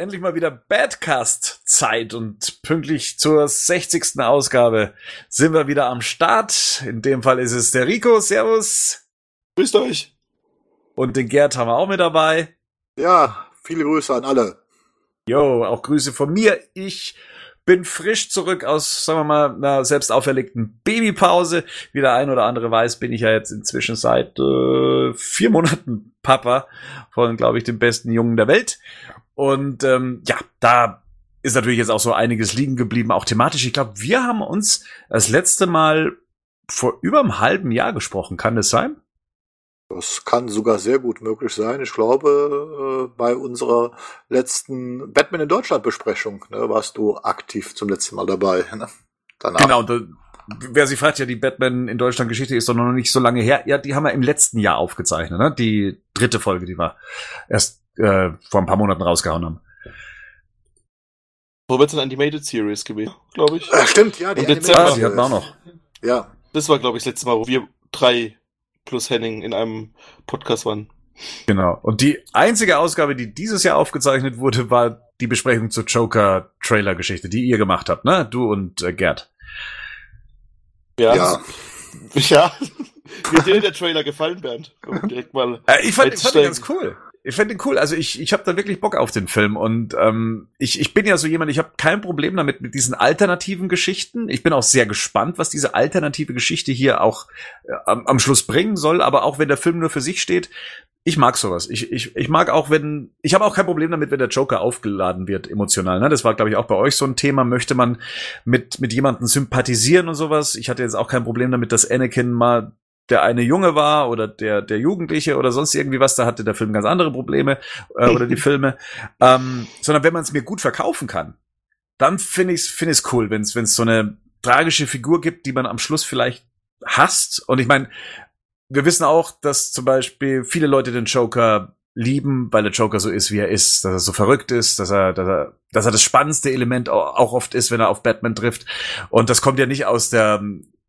endlich mal wieder Badcast-Zeit und pünktlich zur 60. Ausgabe sind wir wieder am Start. In dem Fall ist es der Rico. Servus. Grüßt euch. Und den Gerd haben wir auch mit dabei. Ja, viele Grüße an alle. Jo, auch Grüße von mir. Ich bin frisch zurück aus, sagen wir mal, einer selbst auferlegten Babypause. Wie der ein oder andere weiß, bin ich ja jetzt inzwischen seit äh, vier Monaten Papa von, glaube ich, dem besten Jungen der Welt. Und ähm, ja, da ist natürlich jetzt auch so einiges liegen geblieben, auch thematisch. Ich glaube, wir haben uns das letzte Mal vor über einem halben Jahr gesprochen. Kann das sein? Das kann sogar sehr gut möglich sein. Ich glaube, äh, bei unserer letzten Batman in Deutschland Besprechung ne, warst du aktiv zum letzten Mal dabei. Ne? Danach. Genau, da, wer sich fragt, ja, die Batman in Deutschland Geschichte ist doch noch nicht so lange her. Ja, die haben wir im letzten Jahr aufgezeichnet, ne? Die dritte Folge, die wir erst äh, vor ein paar Monaten rausgehauen haben. Wo wird es eine Animated Series gewesen, glaube ich? Ach, stimmt, ja, die Im Dezember. Ah, die hatten wir auch noch. Ja. Das war, glaube ich, das letzte Mal, wo wir drei plus Henning in einem Podcast waren. Genau. Und die einzige Ausgabe, die dieses Jahr aufgezeichnet wurde, war die Besprechung zur Joker-Trailer-Geschichte, die ihr gemacht habt, ne? Du und äh, Gerd. Ja. Ja. ja. Wie dir der Trailer gefallen, Bernd? Komm, direkt mal. Äh, ich fand, ich fand den ganz cool ich fände ihn cool. Also ich, ich habe da wirklich Bock auf den Film und ähm, ich, ich bin ja so jemand, ich habe kein Problem damit mit diesen alternativen Geschichten. Ich bin auch sehr gespannt, was diese alternative Geschichte hier auch äh, am, am Schluss bringen soll. Aber auch wenn der Film nur für sich steht, ich mag sowas. Ich, ich, ich mag auch, wenn ich habe auch kein Problem damit, wenn der Joker aufgeladen wird emotional. Ne? Das war, glaube ich, auch bei euch so ein Thema. Möchte man mit mit jemandem sympathisieren und sowas? Ich hatte jetzt auch kein Problem damit, dass Anakin mal der eine Junge war oder der, der Jugendliche oder sonst irgendwie was, da hatte der Film ganz andere Probleme äh, oder die Filme. Ähm, sondern wenn man es mir gut verkaufen kann, dann finde ich es find ich's cool, wenn es so eine tragische Figur gibt, die man am Schluss vielleicht hasst. Und ich meine, wir wissen auch, dass zum Beispiel viele Leute den Joker lieben, weil der Joker so ist, wie er ist, dass er so verrückt ist, dass er, dass er, dass er das spannendste Element auch oft ist, wenn er auf Batman trifft. Und das kommt ja nicht aus der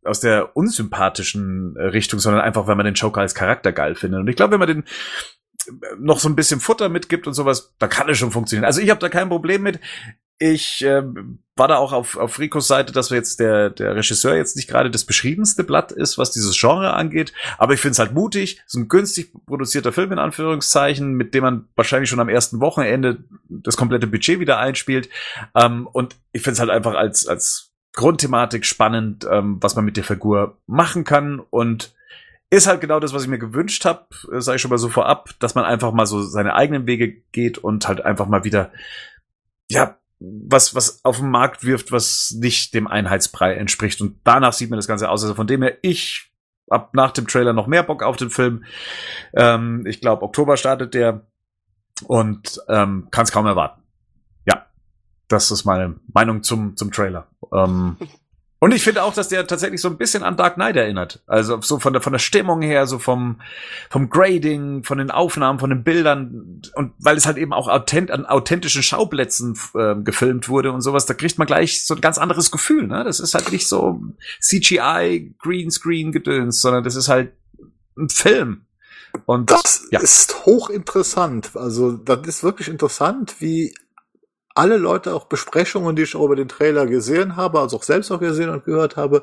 aus der unsympathischen äh, Richtung, sondern einfach, weil man den Joker als Charakter geil findet. Und ich glaube, wenn man den äh, noch so ein bisschen Futter mitgibt und sowas, da kann es schon funktionieren. Also ich habe da kein Problem mit. Ich äh, war da auch auf, auf Ricos Seite, dass jetzt der, der Regisseur jetzt nicht gerade das beschriebenste Blatt ist, was dieses Genre angeht. Aber ich finde es halt mutig. Ist ein günstig produzierter Film in Anführungszeichen, mit dem man wahrscheinlich schon am ersten Wochenende das komplette Budget wieder einspielt. Ähm, und ich finde es halt einfach als, als Grundthematik spannend, ähm, was man mit der Figur machen kann und ist halt genau das, was ich mir gewünscht habe, äh, sage ich schon mal so vorab, dass man einfach mal so seine eigenen Wege geht und halt einfach mal wieder ja was was auf den Markt wirft, was nicht dem Einheitsbrei entspricht und danach sieht mir das Ganze aus. Also von dem her ich hab nach dem Trailer noch mehr Bock auf den Film. Ähm, ich glaube Oktober startet der und ähm, kann es kaum erwarten. Das ist meine Meinung zum, zum Trailer. Ähm, und ich finde auch, dass der tatsächlich so ein bisschen an Dark Knight erinnert. Also so von der, von der Stimmung her, so vom, vom Grading, von den Aufnahmen, von den Bildern. Und weil es halt eben auch authent, an authentischen Schauplätzen äh, gefilmt wurde und sowas, da kriegt man gleich so ein ganz anderes Gefühl. Ne? Das ist halt nicht so CGI, Greenscreen Gedöns, sondern das ist halt ein Film. Und das ja. ist hochinteressant. Also, das ist wirklich interessant, wie alle Leute, auch Besprechungen, die ich auch über den Trailer gesehen habe, also auch selbst auch gesehen und gehört habe,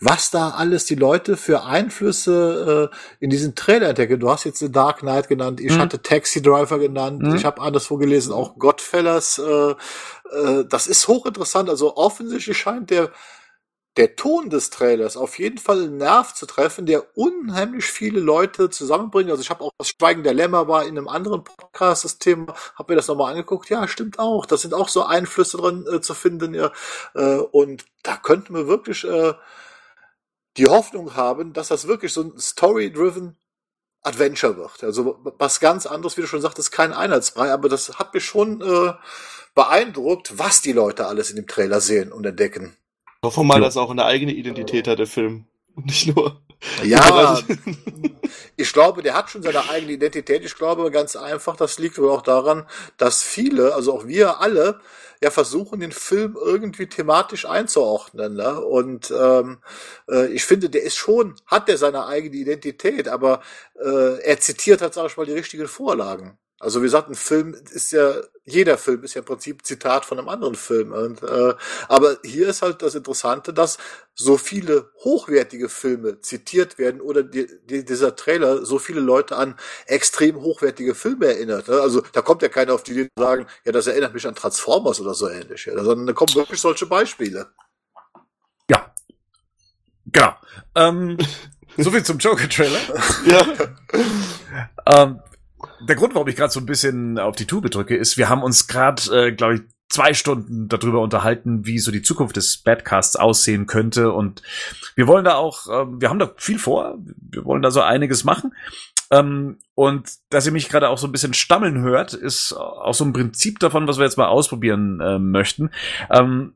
was da alles die Leute für Einflüsse äh, in diesen Trailer entdecken. Du hast jetzt The Dark Knight genannt, ich mhm. hatte Taxi Driver genannt, mhm. ich habe anderswo gelesen, auch Godfellas. Äh, äh, das ist hochinteressant. Also offensichtlich scheint der der Ton des Trailers auf jeden Fall einen Nerv zu treffen, der unheimlich viele Leute zusammenbringt. Also ich habe auch das Schweigen der Lämmer war in einem anderen Podcast das Thema, habe mir das nochmal angeguckt. Ja, stimmt auch. Das sind auch so Einflüsse drin äh, zu finden. Ja. Äh, und da könnten wir wirklich äh, die Hoffnung haben, dass das wirklich so ein Story-driven Adventure wird. Also was ganz anderes, wie du schon sagtest, kein Einheitsbrei, aber das hat mich schon äh, beeindruckt, was die Leute alles in dem Trailer sehen und entdecken. Hoffen wir mal, dass auch eine eigene Identität hat, der Film. Und nicht nur. Ja, ich glaube, der hat schon seine eigene Identität. Ich glaube ganz einfach, das liegt wohl auch daran, dass viele, also auch wir alle, ja versuchen, den Film irgendwie thematisch einzuordnen. Ne? Und ähm, äh, ich finde, der ist schon, hat der seine eigene Identität, aber äh, er zitiert halt, sag ich mal, die richtigen Vorlagen. Also wie gesagt, ein Film ist ja jeder Film ist ja im Prinzip Zitat von einem anderen Film. Und, äh, aber hier ist halt das Interessante, dass so viele hochwertige Filme zitiert werden oder die, die, dieser Trailer so viele Leute an extrem hochwertige Filme erinnert. Ne? Also da kommt ja keiner auf die Idee zu sagen, ja, das erinnert mich an Transformers oder so ähnlich. Ja, sondern da kommen wirklich solche Beispiele. Ja. Genau. Ähm, so viel zum Joker-Trailer. Ja. ähm, der Grund, warum ich gerade so ein bisschen auf die Tube drücke, ist, wir haben uns gerade, äh, glaube ich, zwei Stunden darüber unterhalten, wie so die Zukunft des Badcasts aussehen könnte. Und wir wollen da auch, äh, wir haben da viel vor, wir wollen da so einiges machen. Ähm, und dass ihr mich gerade auch so ein bisschen stammeln hört, ist auch so ein Prinzip davon, was wir jetzt mal ausprobieren äh, möchten. Ähm,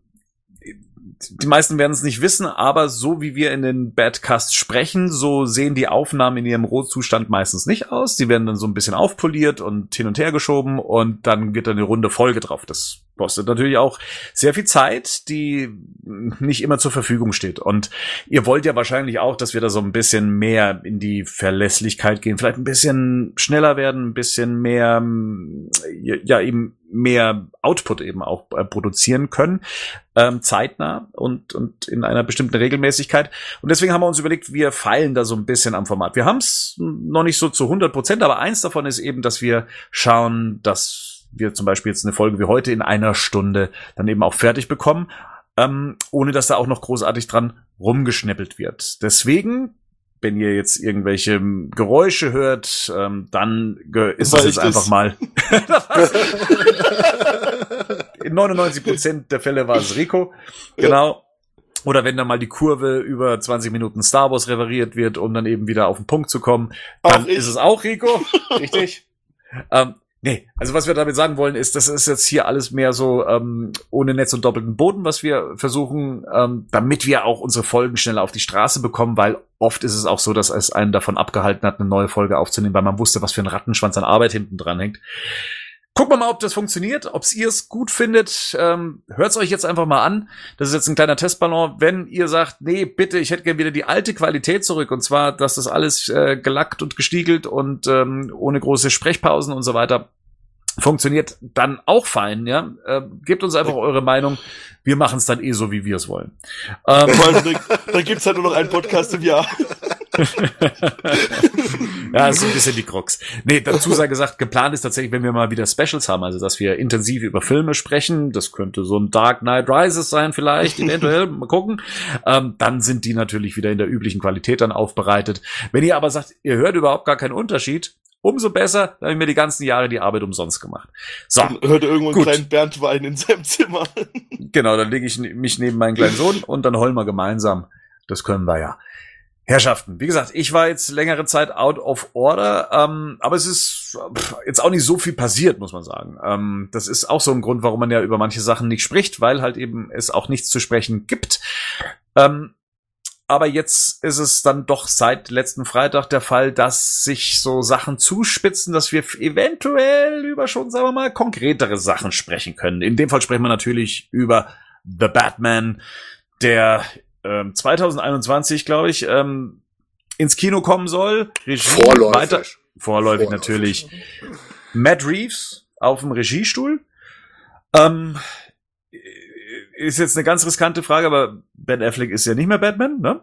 die meisten werden es nicht wissen, aber so wie wir in den Badcasts sprechen, so sehen die Aufnahmen in ihrem Rohzustand meistens nicht aus. Die werden dann so ein bisschen aufpoliert und hin und her geschoben und dann wird dann eine runde Folge drauf. Das kostet natürlich auch sehr viel Zeit, die nicht immer zur Verfügung steht. Und ihr wollt ja wahrscheinlich auch, dass wir da so ein bisschen mehr in die Verlässlichkeit gehen, vielleicht ein bisschen schneller werden, ein bisschen mehr, ja, eben mehr Output eben auch äh, produzieren können, ähm, zeitnah und, und in einer bestimmten Regelmäßigkeit. Und deswegen haben wir uns überlegt, wir feilen da so ein bisschen am Format. Wir haben es noch nicht so zu 100 Prozent, aber eins davon ist eben, dass wir schauen, dass wir zum Beispiel jetzt eine Folge wie heute in einer Stunde dann eben auch fertig bekommen, ähm, ohne dass da auch noch großartig dran rumgeschnippelt wird. Deswegen, wenn ihr jetzt irgendwelche Geräusche hört, ähm, dann ist das jetzt einfach mal. in 99 Prozent der Fälle war es Rico. Genau. Oder wenn dann mal die Kurve über 20 Minuten Star Wars referiert wird, um dann eben wieder auf den Punkt zu kommen, dann ist es auch Rico. Richtig. ähm, Nee, also was wir damit sagen wollen, ist, das ist jetzt hier alles mehr so ähm, ohne Netz und doppelten Boden, was wir versuchen, ähm, damit wir auch unsere Folgen schneller auf die Straße bekommen, weil oft ist es auch so, dass es einen davon abgehalten hat, eine neue Folge aufzunehmen, weil man wusste, was für ein Rattenschwanz an Arbeit hinten dran hängt. Gucken wir mal, ob das funktioniert, ob ihr es gut findet. Ähm, Hört es euch jetzt einfach mal an. Das ist jetzt ein kleiner Testballon. Wenn ihr sagt, nee, bitte, ich hätte gerne wieder die alte Qualität zurück, und zwar, dass das alles äh, gelackt und gestiegelt und ähm, ohne große Sprechpausen und so weiter funktioniert, dann auch fein, ja. Äh, gebt uns einfach eure Meinung. Wir machen es dann eh so, wie wir es wollen. Ähm, dann gibt's halt nur noch einen Podcast im Jahr. ja, das ist ein bisschen die Krux. Nee, dazu sei gesagt, geplant ist tatsächlich, wenn wir mal wieder Specials haben, also dass wir intensiv über Filme sprechen, das könnte so ein Dark Knight Rises sein vielleicht, eventuell, mal gucken, ähm, dann sind die natürlich wieder in der üblichen Qualität dann aufbereitet. Wenn ihr aber sagt, ihr hört überhaupt gar keinen Unterschied, umso besser, da habe ich mir die ganzen Jahre die Arbeit umsonst gemacht. So. Dann hört irgendwo einen kleinen Bernd Wein in seinem Zimmer. genau, dann lege ich mich neben meinen kleinen Sohn und dann heulen wir gemeinsam. Das können wir ja. Herrschaften, wie gesagt, ich war jetzt längere Zeit out of order, ähm, aber es ist jetzt auch nicht so viel passiert, muss man sagen. Ähm, das ist auch so ein Grund, warum man ja über manche Sachen nicht spricht, weil halt eben es auch nichts zu sprechen gibt. Ähm, aber jetzt ist es dann doch seit letzten Freitag der Fall, dass sich so Sachen zuspitzen, dass wir eventuell über schon, sagen wir mal, konkretere Sachen sprechen können. In dem Fall sprechen wir natürlich über The Batman, der 2021, ähm, glaube ich, ähm, ins Kino kommen soll. Regie vorläufig. Weiter, vorläufig, vorläufig natürlich. Matt Reeves auf dem Regiestuhl. Ähm, ist jetzt eine ganz riskante Frage, aber Ben Affleck ist ja nicht mehr Batman, ne?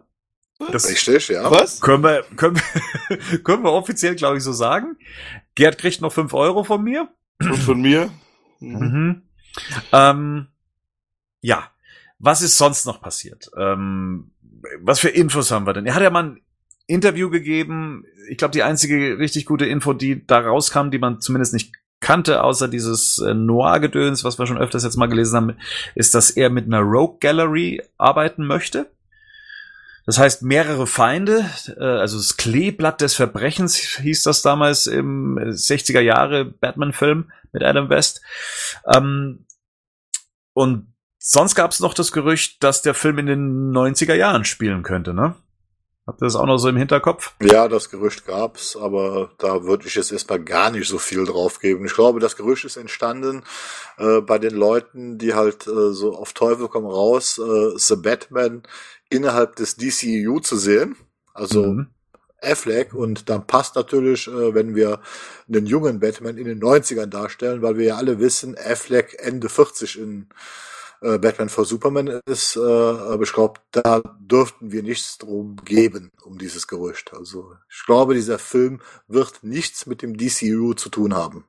Das Richtig, ja. Was? Können wir, können wir, können wir offiziell, glaube ich, so sagen. Gerd kriegt noch fünf Euro von mir. Und von mir. Mhm. mhm. Ähm, ja. Was ist sonst noch passiert? Ähm, was für Infos haben wir denn? Er hat ja mal ein Interview gegeben. Ich glaube, die einzige richtig gute Info, die da rauskam, die man zumindest nicht kannte, außer dieses äh, Noir-Gedöns, was wir schon öfters jetzt mal gelesen haben, ist, dass er mit einer Rogue Gallery arbeiten möchte. Das heißt, mehrere Feinde, äh, also das Kleeblatt des Verbrechens hieß das damals im 60er Jahre Batman-Film mit Adam West. Ähm, und Sonst gab es noch das Gerücht, dass der Film in den 90er Jahren spielen könnte, ne? Habt ihr das auch noch so im Hinterkopf? Ja, das Gerücht gab's, aber da würde ich jetzt erstmal gar nicht so viel drauf geben. Ich glaube, das Gerücht ist entstanden äh, bei den Leuten, die halt äh, so auf Teufel komm raus, äh, The Batman innerhalb des DCEU zu sehen. Also mhm. Affleck und dann passt natürlich, äh, wenn wir einen jungen Batman in den 90ern darstellen, weil wir ja alle wissen, Affleck Ende 40 in äh, Batman vor Superman ist, äh, aber ich glaube, da dürften wir nichts drum geben, um dieses Gerücht. Also ich glaube, dieser Film wird nichts mit dem DCU zu tun haben.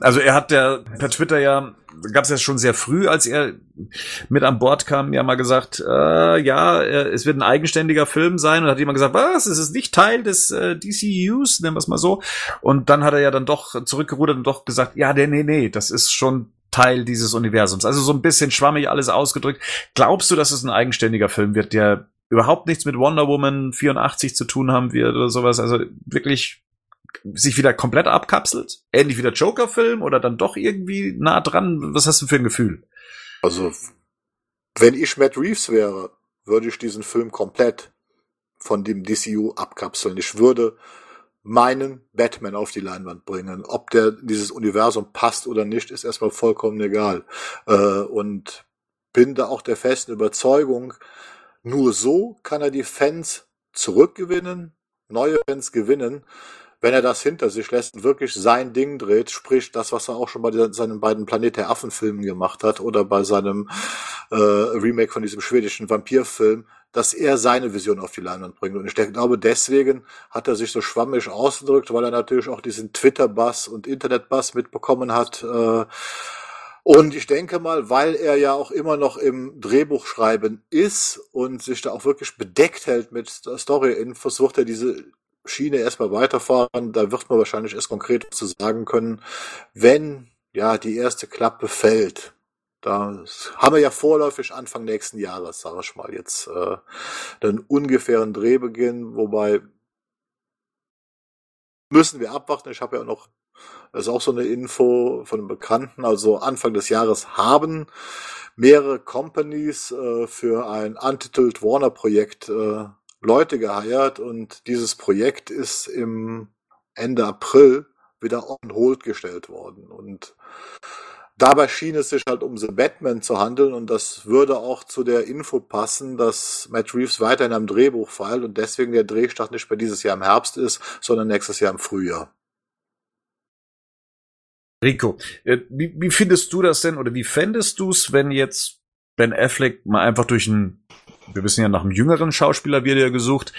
Also er hat ja per Twitter ja, gab es ja schon sehr früh, als er mit an Bord kam, ja mal gesagt, äh, ja, es wird ein eigenständiger Film sein und hat jemand gesagt, was, es ist nicht Teil des äh, DCUs, nennen wir es mal so. Und dann hat er ja dann doch zurückgerudert und doch gesagt, ja, nee, nee, nee, das ist schon Teil dieses Universums. Also so ein bisschen schwammig alles ausgedrückt. Glaubst du, dass es ein eigenständiger Film wird, der überhaupt nichts mit Wonder Woman 84 zu tun haben wird oder sowas? Also wirklich sich wieder komplett abkapselt? Ähnlich wie der Joker-Film oder dann doch irgendwie nah dran? Was hast du für ein Gefühl? Also, wenn ich Matt Reeves wäre, würde ich diesen Film komplett von dem DCU abkapseln. Ich würde meinen Batman auf die Leinwand bringen. Ob der dieses Universum passt oder nicht, ist erstmal vollkommen egal. Äh, und bin da auch der festen Überzeugung, nur so kann er die Fans zurückgewinnen, neue Fans gewinnen, wenn er das hinter sich lässt und wirklich sein Ding dreht, sprich das, was er auch schon bei seinen beiden Planet der Affen-Filmen gemacht hat oder bei seinem äh, Remake von diesem schwedischen Vampirfilm, dass er seine Vision auf die Leinwand bringt. Und ich glaube, deswegen hat er sich so schwammig ausgedrückt, weil er natürlich auch diesen Twitter-Bass und Internet-Bass mitbekommen hat. Äh, und ich denke mal, weil er ja auch immer noch im Drehbuchschreiben ist und sich da auch wirklich bedeckt hält mit Story-Infos, wird er diese Schiene erstmal weiterfahren. Da wird man wahrscheinlich erst konkret zu sagen können, wenn ja die erste Klappe fällt. Da haben wir ja vorläufig Anfang nächsten Jahres, sage ich mal, jetzt äh, den ungefähren Drehbeginn, wobei müssen wir abwarten. Ich habe ja noch, das ist auch so eine Info von einem Bekannten, also Anfang des Jahres haben mehrere Companies äh, für ein Untitled Warner Projekt äh, Leute geheiert und dieses Projekt ist im Ende April wieder on hold gestellt worden und Dabei schien es sich halt um The Batman zu handeln und das würde auch zu der Info passen, dass Matt Reeves weiterhin am Drehbuch feilt und deswegen der Drehstart nicht mehr dieses Jahr im Herbst ist, sondern nächstes Jahr im Frühjahr. Rico, äh, wie, wie findest du das denn oder wie fändest du es, wenn jetzt Ben Affleck mal einfach durch ein wir wissen ja nach einem jüngeren Schauspieler wird er gesucht,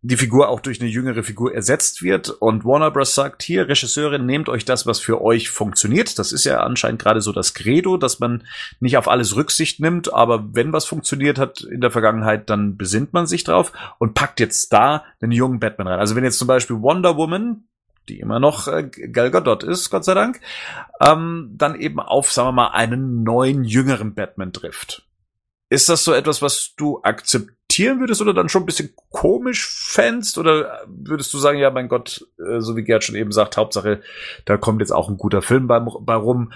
die Figur auch durch eine jüngere Figur ersetzt wird und Warner Bros. sagt, hier, Regisseure, nehmt euch das, was für euch funktioniert. Das ist ja anscheinend gerade so das Credo, dass man nicht auf alles Rücksicht nimmt, aber wenn was funktioniert hat in der Vergangenheit, dann besinnt man sich drauf und packt jetzt da einen jungen Batman rein. Also wenn jetzt zum Beispiel Wonder Woman, die immer noch äh, Gal Gadot ist, Gott sei Dank, ähm, dann eben auf, sagen wir mal, einen neuen, jüngeren Batman trifft ist das so etwas, was du akzeptieren würdest oder dann schon ein bisschen komisch fändst? Oder würdest du sagen, ja, mein Gott, äh, so wie Gerd schon eben sagt, Hauptsache, da kommt jetzt auch ein guter Film bei, bei rum.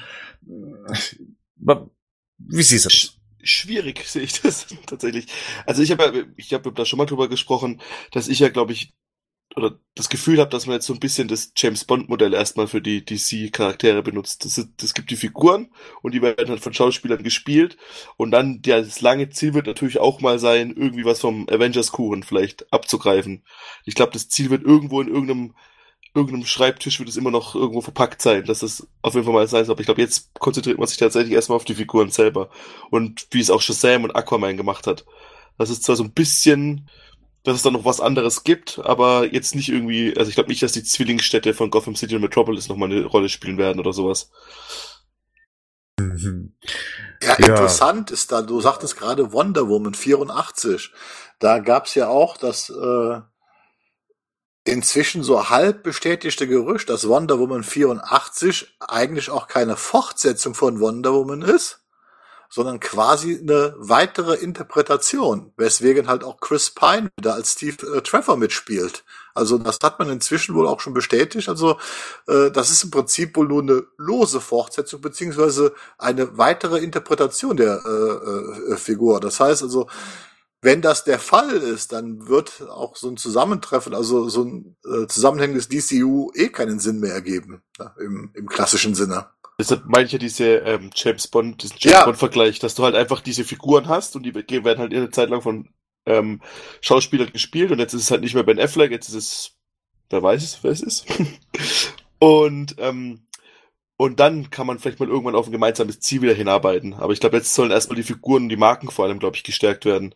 Wie siehst du das? Schwierig sehe ich das tatsächlich. Also ich habe ich habe da schon mal drüber gesprochen, dass ich ja, glaube ich, oder das Gefühl habe, dass man jetzt so ein bisschen das James Bond Modell erstmal für die DC Charaktere benutzt. Das, das gibt die Figuren und die werden halt von Schauspielern gespielt und dann ja, das lange Ziel wird natürlich auch mal sein, irgendwie was vom Avengers Kuchen vielleicht abzugreifen. Ich glaube, das Ziel wird irgendwo in irgendeinem irgendeinem Schreibtisch wird es immer noch irgendwo verpackt sein, dass das auf jeden Fall mal sein soll. Aber ich glaube, jetzt konzentriert man sich tatsächlich erstmal auf die Figuren selber und wie es auch Shazam und Aquaman gemacht hat. Das ist zwar so ein bisschen dass es da noch was anderes gibt, aber jetzt nicht irgendwie, also ich glaube nicht, dass die Zwillingsstädte von Gotham City und Metropolis nochmal eine Rolle spielen werden oder sowas. Mhm. Ja, ja, interessant ist da, du sagtest gerade Wonder Woman 84. Da gab's ja auch das äh, inzwischen so halb bestätigte Gerücht, dass Wonder Woman 84 eigentlich auch keine Fortsetzung von Wonder Woman ist, sondern quasi eine weitere Interpretation, weswegen halt auch Chris Pine wieder als Steve äh, Trevor mitspielt. Also das hat man inzwischen wohl auch schon bestätigt. Also äh, das ist im Prinzip wohl nur eine lose Fortsetzung beziehungsweise eine weitere Interpretation der äh, äh, Figur. Das heißt also, wenn das der Fall ist, dann wird auch so ein Zusammentreffen, also so ein äh, zusammenhängendes DCU eh keinen Sinn mehr ergeben, ja, im, im klassischen Sinne. Deshalb meine ich ja diese ähm, James Bond, diesen James ja. Bond-Vergleich, dass du halt einfach diese Figuren hast und die werden halt eine Zeit lang von ähm, Schauspieler gespielt und jetzt ist es halt nicht mehr Ben Affleck, jetzt ist es, wer weiß es, wer es ist. und, ähm, und dann kann man vielleicht mal irgendwann auf ein gemeinsames Ziel wieder hinarbeiten. Aber ich glaube, jetzt sollen erstmal die Figuren und die Marken vor allem, glaube ich, gestärkt werden.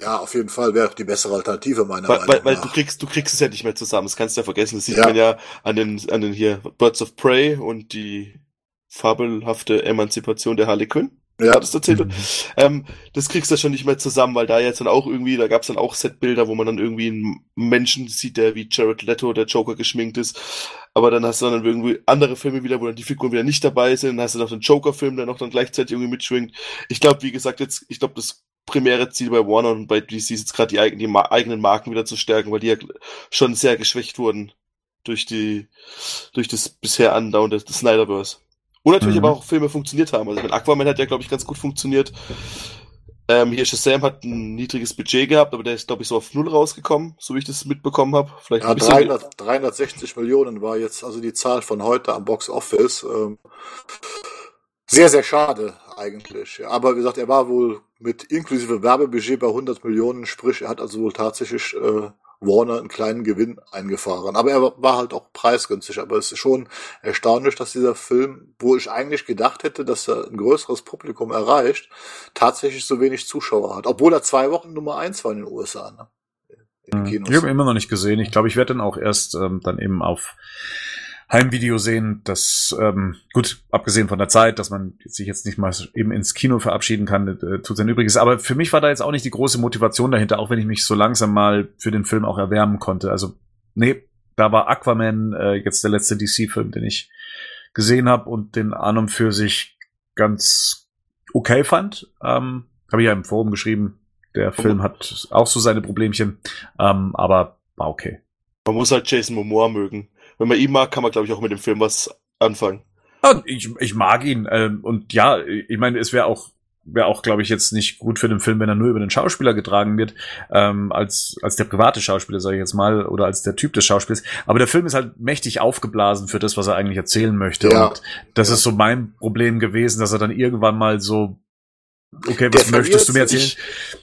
Ja, auf jeden Fall wäre die bessere Alternative meiner weil, Meinung weil, weil nach. du kriegst, du kriegst es ja nicht mehr zusammen. Das kannst du ja vergessen. Das sieht Ja. man ja an den, an den hier Birds of Prey und die fabelhafte Emanzipation der Harley Quinn. Ja. Es erzählt? Mhm. Ähm, das kriegst du schon nicht mehr zusammen, weil da jetzt dann auch irgendwie, da gab's dann auch Setbilder, wo man dann irgendwie einen Menschen sieht, der wie Jared Leto, der Joker, geschminkt ist. Aber dann hast du dann irgendwie andere Filme wieder, wo dann die Figuren wieder nicht dabei sind. Dann hast du noch den Joker-Film, der noch dann gleichzeitig irgendwie mitschwingt. Ich glaube, wie gesagt, jetzt, ich glaube, das primäre Ziel bei Warner und bei DC ist jetzt gerade die, die ma eigenen Marken wieder zu stärken, weil die ja schon sehr geschwächt wurden durch die, durch das bisher andauernde das Snyderverse. Und natürlich Mhm. aber auch Filme funktioniert haben. Also mit Aquaman hat ja, glaube ich, ganz gut funktioniert. Ähm, hier Shazam hat ein niedriges Budget gehabt, aber der ist, glaube ich, so auf Null rausgekommen, so wie ich das mitbekommen habe. Vielleicht Ja, ein bisschen. 300, 360 Millionen war jetzt also die Zahl von heute am Box Office. Ähm, sehr, sehr schade eigentlich. Aber wie gesagt, er war wohl mit inklusive Werbebudget bei 100 Millionen, sprich, er hat also wohl tatsächlich äh, Warner einen kleinen Gewinn eingefahren. Aber er war halt auch preisgünstig. Aber es ist schon erstaunlich, dass dieser Film, wo ich eigentlich gedacht hätte, dass er ein größeres Publikum erreicht, tatsächlich so wenig Zuschauer hat. Obwohl er zwei Wochen Nummer eins war in den USA. Ne? In den Mhm. Kinos. Ich habe ihn immer noch nicht gesehen. Ich glaube, ich werde dann auch erst ähm, dann eben auf Heimvideo sehen. Das ähm, gut, abgesehen von der Zeit, dass man sich jetzt nicht mal eben ins Kino verabschieden kann, äh, tut sein Übriges. Aber für mich war da jetzt auch nicht die große Motivation dahinter, auch wenn ich mich so langsam mal für den Film auch erwärmen konnte. Also nee, da war Aquaman äh, jetzt der letzte DC-Film, den ich gesehen habe und den an und für sich ganz okay fand. Ähm, habe ich ja im Forum geschrieben. Der Film hat auch so seine Problemchen, ähm, aber war okay. Man muss halt Jason Momoa mögen. Wenn man ihn mag, kann man, glaube ich, auch mit dem Film was anfangen. Ah, Ich, ich mag ihn. Ähm, und ja, ich meine, es wäre auch, wäre auch, glaube ich, jetzt nicht gut für den Film, wenn er nur über den Schauspieler getragen wird, ähm, als, als der private Schauspieler, sage ich jetzt mal, oder als der Typ des Schauspiels. Aber der Film ist halt mächtig aufgeblasen für das, was er eigentlich erzählen möchte. Ja. Und das Ja. ist so mein Problem gewesen, dass er dann irgendwann mal so Okay, Der was möchtest du mir erzählen? sich.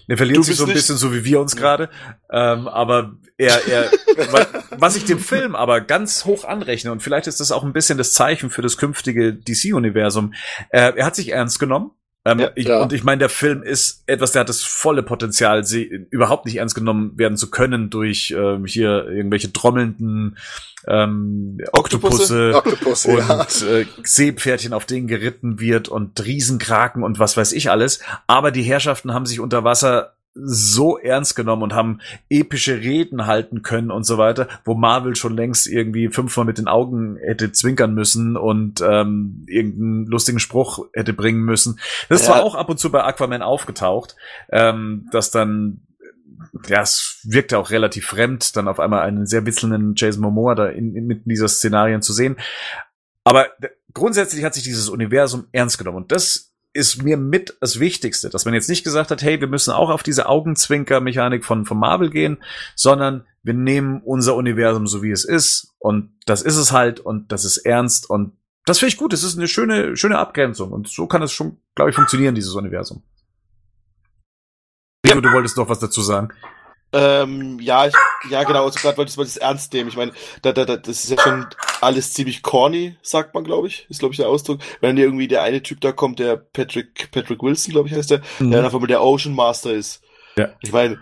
Er verliert sich so ein bisschen so wie wir uns gerade. Ähm, aber er, er, wa- was ich dem Film aber ganz hoch anrechne, und vielleicht ist das auch ein bisschen das Zeichen für das künftige DC-Universum, äh, er hat sich ernst genommen. Ähm, Ja, ich. Und ich meine, der Film ist etwas, der hat das volle Potenzial, sie, überhaupt nicht ernst genommen werden zu können durch ähm, hier irgendwelche trommelnden ähm, Oktopusse, Octopus, und ja. äh, Seepferdchen, auf denen geritten wird und Riesenkraken und was weiß ich alles. Aber die Herrschaften haben sich unter Wasser so ernst genommen und haben epische Reden halten können und so weiter, wo Marvel schon längst irgendwie fünfmal mit den Augen hätte zwinkern müssen und ähm, irgendeinen lustigen Spruch hätte bringen müssen. Das ist Ja. zwar auch ab und zu bei Aquaman aufgetaucht, ähm, dass dann ja, es wirkte auch relativ fremd, dann auf einmal einen sehr witzelnden Jason Momoa da in, in, mitten dieser Szenarien zu sehen. Aber grundsätzlich hat sich dieses Universum ernst genommen. Und das ist mir mit das Wichtigste, dass man jetzt nicht gesagt hat, hey, wir müssen auch auf diese Augenzwinker-Mechanik von, von Marvel gehen, sondern wir nehmen unser Universum so wie es ist. Und das ist es halt und das ist ernst und das finde ich gut. Das ist eine schöne, schöne Abgrenzung. Und so kann es schon, glaube ich, funktionieren, dieses Universum. Rico, du wolltest noch was dazu sagen. Ähm, ja, ich, ja, genau, also gerade wollte ich das ernst nehmen. Ich meine, da, da, da, das ist ja schon alles ziemlich corny, sagt man, glaube ich. Ist, glaube ich, der Ausdruck. Wenn dann irgendwie der eine Typ da kommt, der Patrick, Patrick Wilson, glaube ich, heißt der, der dann einfach mal der Ocean Master ist. Ja. Ich meine,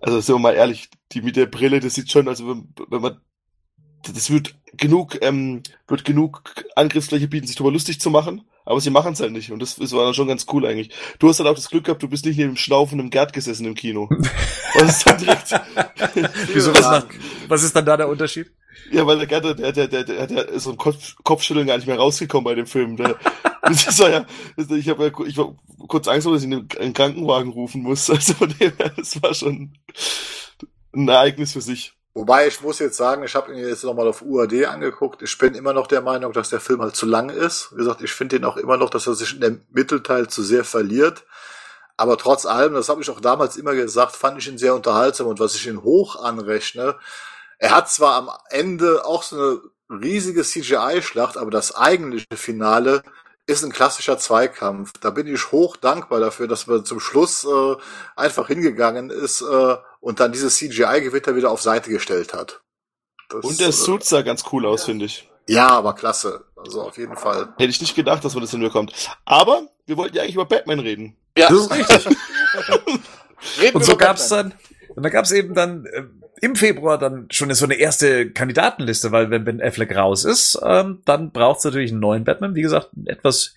also sind wir mal ehrlich, die mit der Brille, das sieht schon, also wenn, wenn man, das wird genug, ähm, wird genug Angriffsfläche bieten, sich darüber lustig zu machen, aber sie machen es halt nicht und das, das war dann schon ganz cool eigentlich. Du hast halt auch das Glück gehabt, du bist nicht neben dem schnaufenden Gerd gesessen im Kino. Und das ist dann direkt, Wieso, was, was ist dann da der Unterschied? ja, weil der Gerd, der, der, der, der, der ist so ein Kopf, Kopfschütteln gar nicht mehr rausgekommen bei dem Film. Der, das war ja, das, ich habe ja, ich war kurz Angst, dass ich einen, einen Krankenwagen rufen muss. Also von dem her, das war schon ein Ereignis für sich. Wobei ich muss jetzt sagen, ich habe ihn jetzt nochmal auf UAD angeguckt. Ich bin immer noch der Meinung, dass der Film halt zu lang ist. Wie gesagt, ich finde ihn auch immer noch, dass er sich in dem Mittelteil zu sehr verliert. Aber trotz allem, das habe ich auch damals immer gesagt, fand ich ihn sehr unterhaltsam. Und was ich ihn hoch anrechne, er hat zwar am Ende auch so eine riesige CGI-Schlacht, aber das eigentliche Finale ist ein klassischer Zweikampf. Da bin ich hoch dankbar dafür, dass man zum Schluss äh, einfach hingegangen ist äh, und dann dieses CGI-Gewitter wieder auf Seite gestellt hat. Das, und der Suit sah ganz cool aus, finde ich. Ja, aber klasse. Also auf jeden Fall. Hätte ich nicht gedacht, dass man das hinbekommt. Aber wir wollten ja eigentlich über Batman reden. Ja, das ist richtig. und so gab's dann, und da gab's eben dann äh, im Februar dann schon so eine erste Kandidatenliste, weil wenn Ben Affleck raus ist, ähm, dann braucht's natürlich einen neuen Batman. Wie gesagt, einen etwas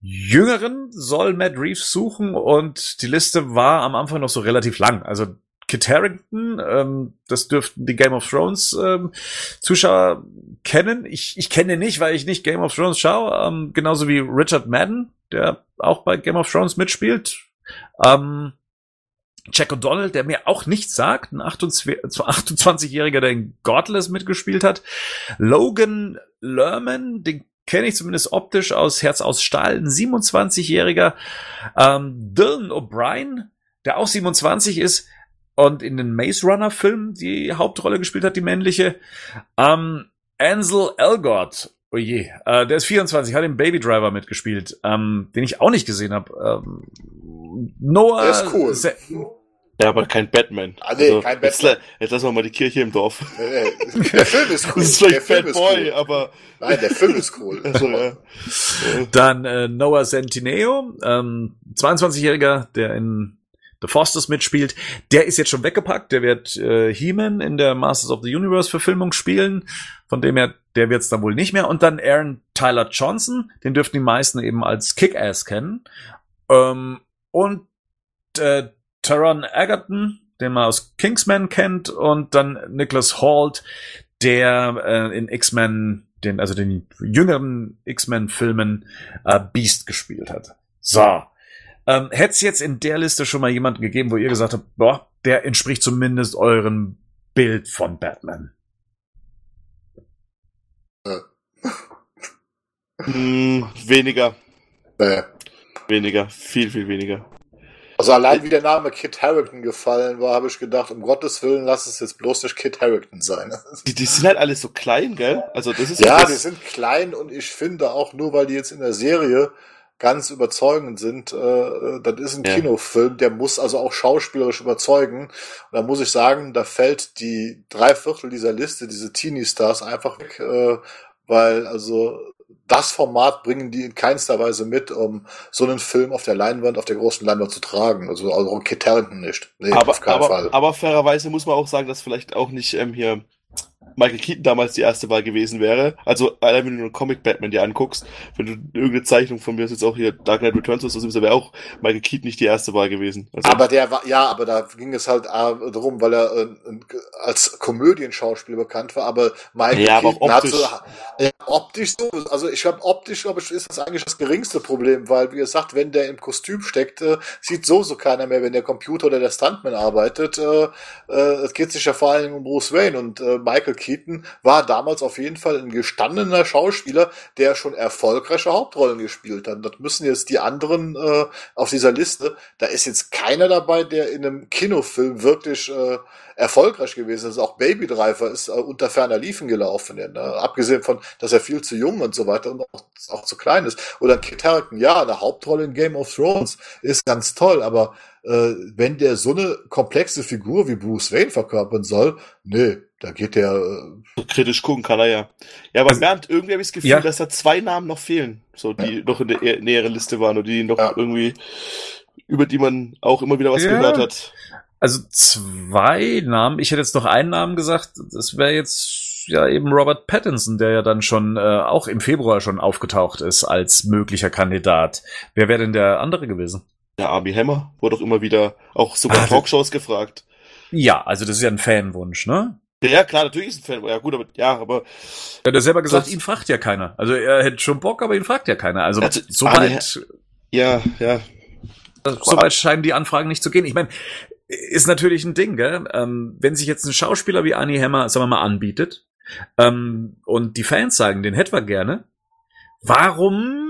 jüngeren soll Matt Reeves suchen und die Liste war am Anfang noch so relativ lang. Also Kit Harington, ähm, das dürften die Game of Thrones ähm, Zuschauer kennen. Ich, ich kenne ihn nicht, weil ich nicht Game of Thrones schaue. Ähm, genauso wie Richard Madden, der auch bei Game of Thrones mitspielt. Ähm, Jack O'Donnell, der mir auch nichts sagt, ein 28-Jähriger, der in Godless mitgespielt hat. Logan Lerman, den kenne ich zumindest optisch aus Herz aus Stahl, ein 27-Jähriger. Ähm, Dylan O'Brien, der auch 27 ist und in den Maze Runner Filmen die Hauptrolle gespielt hat, die männliche. Ähm, Ansel Elgort, oh je, äh, der ist 24, hat im Baby Driver mitgespielt, ähm, den ich auch nicht gesehen habe. Ähm, Noah. Der ist cool. Se ja, aber kein Batman. Ah, nee, also, kein Batman. Jetzt, jetzt lassen wir mal die Kirche im Dorf. Der Film ist cool. Das ist vielleicht der Bad Boy, cool. aber. Nein, der Film ist cool. Also, ja. Dann äh, Noah Centineo, ähm, 22-Jähriger, der in The Fosters mitspielt. Der ist jetzt schon weggepackt. Der wird äh, He-Man in der Masters of the Universe Verfilmung spielen. Von dem her, der wird es dann wohl nicht mehr. Und dann Aaron Tyler Johnson, den dürften die meisten eben als Kick-Ass kennen. Ähm, und äh, Taron Egerton, den man aus Kingsman kennt, und dann Nicholas Holt, der äh, in X-Men, den, also den jüngeren X-Men-Filmen äh, Beast gespielt hat. So. Ähm, Hätte es jetzt in der Liste schon mal jemanden gegeben, wo ihr gesagt habt, boah, der entspricht zumindest eurem Bild von Batman? Hm, weniger. Äh. Weniger, viel, viel weniger. Also allein wie der Name Kit Harrington gefallen war, habe ich gedacht, um Gottes Willen, lass es jetzt bloß nicht Kit Harrington sein. Die, die sind halt alles so klein, gell? Also das ist ja, das die sind klein und ich finde auch nur, weil die jetzt in der Serie ganz überzeugend sind, äh, das ist ein ja. Kinofilm, der muss also auch schauspielerisch überzeugen. Und da muss ich sagen, da fällt die drei Viertel dieser Liste, diese Teenie-Stars einfach weg, äh, weil also das Format bringen die in keinster Weise mit, um so einen Film auf der Leinwand, auf der großen Leinwand zu tragen. Also, also Kit nicht. Nee, aber, auf keinen aber, Fall. Aber fairerweise muss man auch sagen, dass vielleicht auch nicht ähm, hier Michael Keaton damals die erste Wahl gewesen wäre. Also, allein wenn du einen Comic Batman dir anguckst, wenn du irgendeine Zeichnung von mir jetzt auch hier Dark Knight Returns hast, das wäre auch Michael Keaton nicht die erste Wahl gewesen. Also, aber der war, ja, aber da ging es halt äh, darum, weil er äh, als Komödienschauspieler bekannt war, aber Michael ja, Keaton aber optisch, hat so, ja, optisch so, also ich glaube, optisch, glaube ich, ist das eigentlich das geringste Problem, weil, wie gesagt, wenn der im Kostüm steckt, äh, sieht so so keiner mehr, wenn der Computer oder der Stuntman arbeitet. Äh, äh, es geht sich ja vor allen Dingen um Bruce Wayne und äh, Michael Keaton war damals auf jeden Fall ein gestandener Schauspieler, der schon erfolgreiche Hauptrollen gespielt hat. Das müssen jetzt die anderen äh, auf dieser Liste. Da ist jetzt keiner dabei, der in einem Kinofilm wirklich äh, erfolgreich gewesen ist. Auch Baby Driver ist äh, unter ferner Liefen gelaufen, ja, ne? abgesehen von, dass er viel zu jung und so weiter und auch, auch zu klein ist. Oder Kit Harington, ja, eine Hauptrolle in Game of Thrones ist ganz toll, aber äh, wenn der so eine komplexe Figur wie Bruce Wayne verkörpern soll, nee, da geht der. Äh kritisch gucken kann er ja. Ja, aber also, Bernd, irgendwie habe ich das Gefühl, ja. dass da zwei Namen noch fehlen, so die ja. noch in der näheren Liste waren und die noch ja. irgendwie, über die man auch immer wieder was gehört hat. Also zwei Namen. Ich hätte jetzt noch einen Namen gesagt. Das wäre jetzt ja eben Robert Pattinson, der ja dann schon äh, auch im Februar schon aufgetaucht ist als möglicher Kandidat. Wer wäre denn der andere gewesen? Der Army Hammer wurde doch immer wieder auch sogar ah, Talkshows gefragt. Ja, also das ist ja ein Fanwunsch, ne? Ja, klar, natürlich ist ein Fan. Ja, gut, aber ja, aber. Er hat ja selber gesagt, ihn fragt ja keiner. Also er hätte schon Bock, aber ihn fragt ja keiner. Also, also soweit. Ja, ja. Soweit scheinen die Anfragen nicht zu gehen. Ich meine, ist natürlich ein Ding, gell? Ähm, wenn sich jetzt ein Schauspieler wie Annie Hammer, sagen wir mal, anbietet, ähm, und die Fans sagen, den hätten wir gerne, warum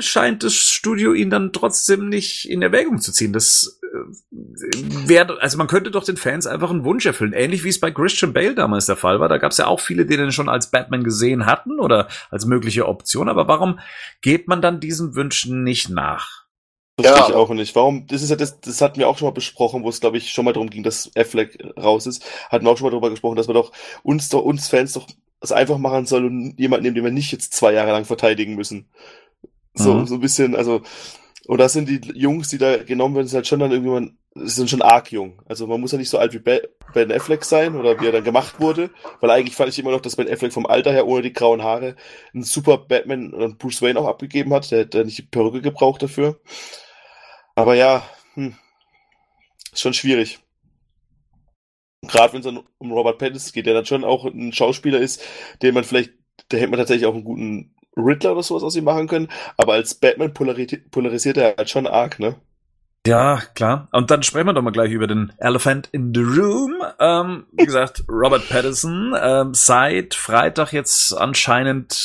scheint das Studio ihn dann trotzdem nicht in Erwägung zu ziehen. Das äh, wäre, also man könnte doch den Fans einfach einen Wunsch erfüllen, ähnlich wie es bei Christian Bale damals der Fall war. Da gab es ja auch viele, die den schon als Batman gesehen hatten oder als mögliche Option. Aber warum geht man dann diesen Wünschen nicht nach? Verstehe ja. ich auch nicht. Warum, das ist ja das, das hatten wir auch schon mal besprochen, wo es, glaube ich, schon mal darum ging, dass Affleck raus ist. Hatten wir auch schon mal darüber gesprochen, dass man doch uns doch, uns Fans doch es einfach machen soll und jemanden nehmen, den wir nicht jetzt zwei Jahre lang verteidigen müssen. So, mhm. so ein bisschen, also, und das sind die Jungs, die da genommen werden, sind halt schon dann irgendwann, sind schon arg jung. Also man muss ja nicht so alt wie Ben Affleck sein oder wie er dann gemacht wurde, weil eigentlich fand ich immer noch, dass Ben Affleck vom Alter her ohne die grauen Haare einen super Batman und Bruce Wayne auch abgegeben hat. Der da nicht die Perücke gebraucht dafür. Aber ja, hm, ist schon schwierig. Gerade wenn es dann um Robert Pattinson geht, der dann schon auch ein Schauspieler ist, den man vielleicht, da hätte man tatsächlich auch einen guten Riddler oder sowas aus ihm machen können, aber als Batman polarisiert, polarisiert er halt schon arg, ne? Ja, klar. Und dann sprechen wir doch mal gleich über den Elephant in the Room. Ähm, wie gesagt, Robert Pattinson ähm, seit Freitag jetzt anscheinend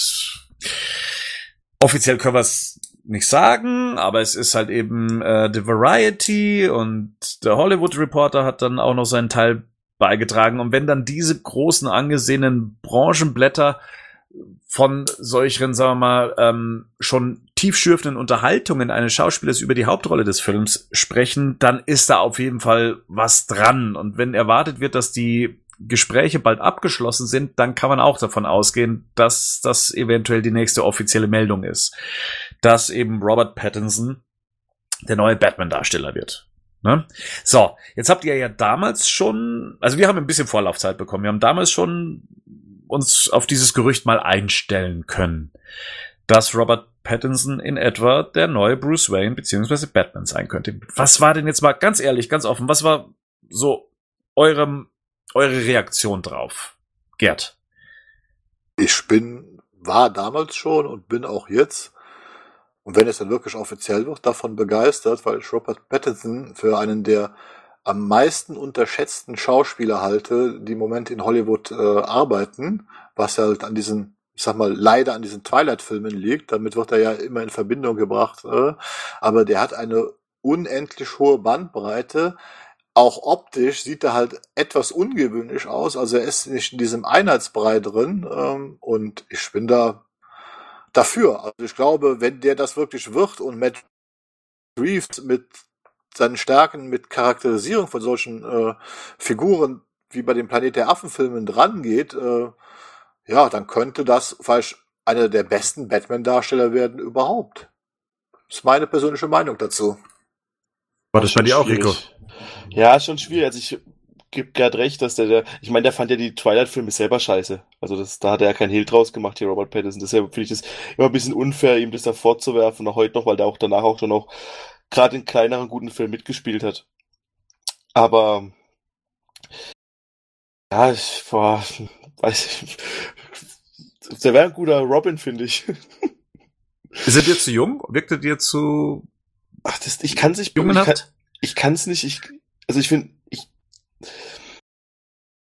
offiziell können wir es nicht sagen, aber es ist halt eben äh, The Variety und der Hollywood Reporter hat dann auch noch seinen Teil beigetragen. Und wenn dann diese großen angesehenen Branchenblätter von solchen, sagen wir mal, ähm, schon tiefschürfenden Unterhaltungen eines Schauspielers über die Hauptrolle des Films sprechen, dann ist da auf jeden Fall was dran. Und wenn erwartet wird, dass die Gespräche bald abgeschlossen sind, dann kann man auch davon ausgehen, dass das eventuell die nächste offizielle Meldung ist, dass eben Robert Pattinson der neue Batman-Darsteller wird. Ne? So, jetzt habt ihr ja damals schon, also wir haben ein bisschen Vorlaufzeit bekommen. Wir haben damals schon uns auf dieses Gerücht mal einstellen können, dass Robert Pattinson in etwa der neue Bruce Wayne beziehungsweise Batman sein könnte. Was war denn jetzt mal ganz ehrlich, ganz offen, was war so eurem, eure Reaktion drauf? Gerd. Ich bin, war damals schon und bin auch jetzt und wenn es dann wirklich offiziell wird, davon begeistert, weil ich Robert Pattinson für einen der am meisten unterschätzten Schauspieler halte, die im Moment in Hollywood äh, arbeiten, was halt an diesen, ich sag mal, leider an diesen Twilight-Filmen liegt. Damit wird er ja immer in Verbindung gebracht. Äh, aber der hat eine unendlich hohe Bandbreite. Auch optisch sieht er halt etwas ungewöhnlich aus. Also er ist nicht in diesem Einheitsbrei drin. Ähm, und ich bin da dafür. Also ich glaube, wenn der das wirklich wird und Matt Reeves mit seinen Stärken, mit Charakterisierung von solchen äh, Figuren wie bei den Planet der Affen-Filmen drangeht, äh, ja, dann könnte das vielleicht einer der besten Batman-Darsteller werden überhaupt. Das ist meine persönliche Meinung dazu. War das bei dir auch, Rico? Ja, schon schwierig. Also ich gebe gerade recht, dass der, der ich meine, der fand ja die Twilight-Filme selber scheiße. Also das, da hat er ja keinen Hehl draus gemacht, hier Robert Pattinson. Deshalb finde ich das immer ein bisschen unfair, ihm das da vorzuwerfen, auch heute noch, weil der auch danach auch schon noch gerade in kleineren guten Filmen mitgespielt hat. Aber ja, ich war, weiß ich, der wäre ein guter Robin, finde ich. Ist er dir zu jung? Wirkt er dir zu Ach, das, ich kann es nicht, ich kann, ich kann es nicht, ich, also ich finde,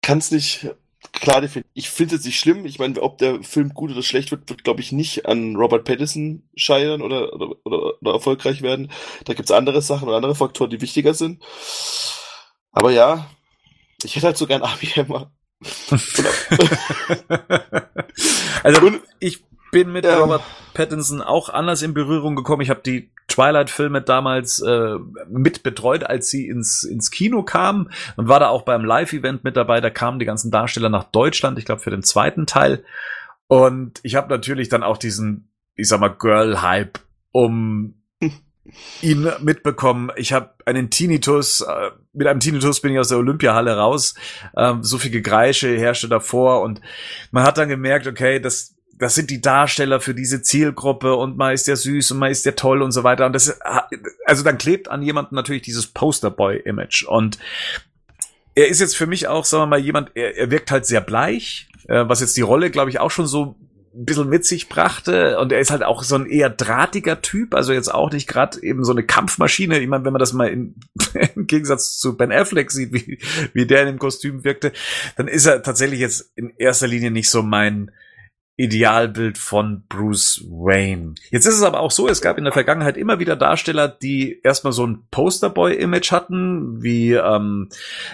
kann es nicht klar. Ich finde es nicht schlimm. Ich meine, ob der Film gut oder schlecht wird, wird, glaube ich, nicht an Robert Pattinson scheitern oder, oder, oder, oder erfolgreich werden. Da gibt es andere Sachen und andere Faktoren, die wichtiger sind. Aber ja, ich hätte halt so gern Abi Hammer. also ich bin mit ja. Robert Pattinson auch anders in Berührung gekommen. Ich habe die Twilight-Filme damals äh, mit betreut, als sie ins, ins Kino kamen und war da auch beim Live-Event mit dabei. Da kamen die ganzen Darsteller nach Deutschland, ich glaube für den zweiten Teil. Und ich habe natürlich dann auch diesen, ich sag mal, Girl-Hype um ihn mitbekommen. Ich habe einen Tinnitus, äh, mit einem Tinnitus bin ich aus der Olympiahalle raus. Ähm, so viel Gegreische herrschte davor und man hat dann gemerkt, okay, das das sind die Darsteller für diese Zielgruppe und man ist ja süß und man ist ja toll und so weiter. Und das, also dann klebt an jemanden natürlich dieses Posterboy-Image. Und er ist jetzt für mich auch, sagen wir mal, jemand, er, er wirkt halt sehr bleich, äh, was jetzt die Rolle, glaube ich, auch schon so ein bisschen mit sich brachte. Und er ist halt auch so ein eher drahtiger Typ, also jetzt auch nicht gerade eben so eine Kampfmaschine. Ich meine, wenn man das mal in, im Gegensatz zu Ben Affleck sieht, wie, wie der in dem Kostüm wirkte, dann ist er tatsächlich jetzt in erster Linie nicht so mein Idealbild von Bruce Wayne. Jetzt ist es aber auch so, es gab in der Vergangenheit immer wieder Darsteller, die erstmal so ein Posterboy-Image hatten, wie ähm,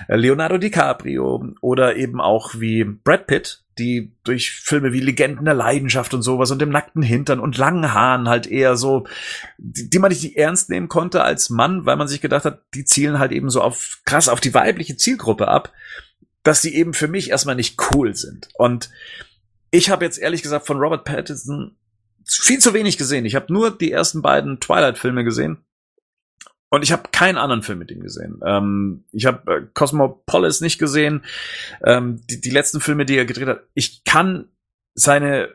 Leonardo DiCaprio oder eben auch wie Brad Pitt, die durch Filme wie Legenden der Leidenschaft und sowas und dem nackten Hintern und langen Haaren halt eher so, die, die man nicht ernst nehmen konnte als Mann, weil man sich gedacht hat, die zielen halt eben so auf krass auf die weibliche Zielgruppe ab, dass die eben für mich erstmal nicht cool sind. Und ich habe jetzt ehrlich gesagt von Robert Pattinson viel zu wenig gesehen. Ich habe nur die ersten beiden Twilight-Filme gesehen. Und ich habe keinen anderen Film mit ihm gesehen. Ähm, ich habe äh, Cosmopolis nicht gesehen. Ähm, die, die letzten Filme, die er gedreht hat. Ich kann seine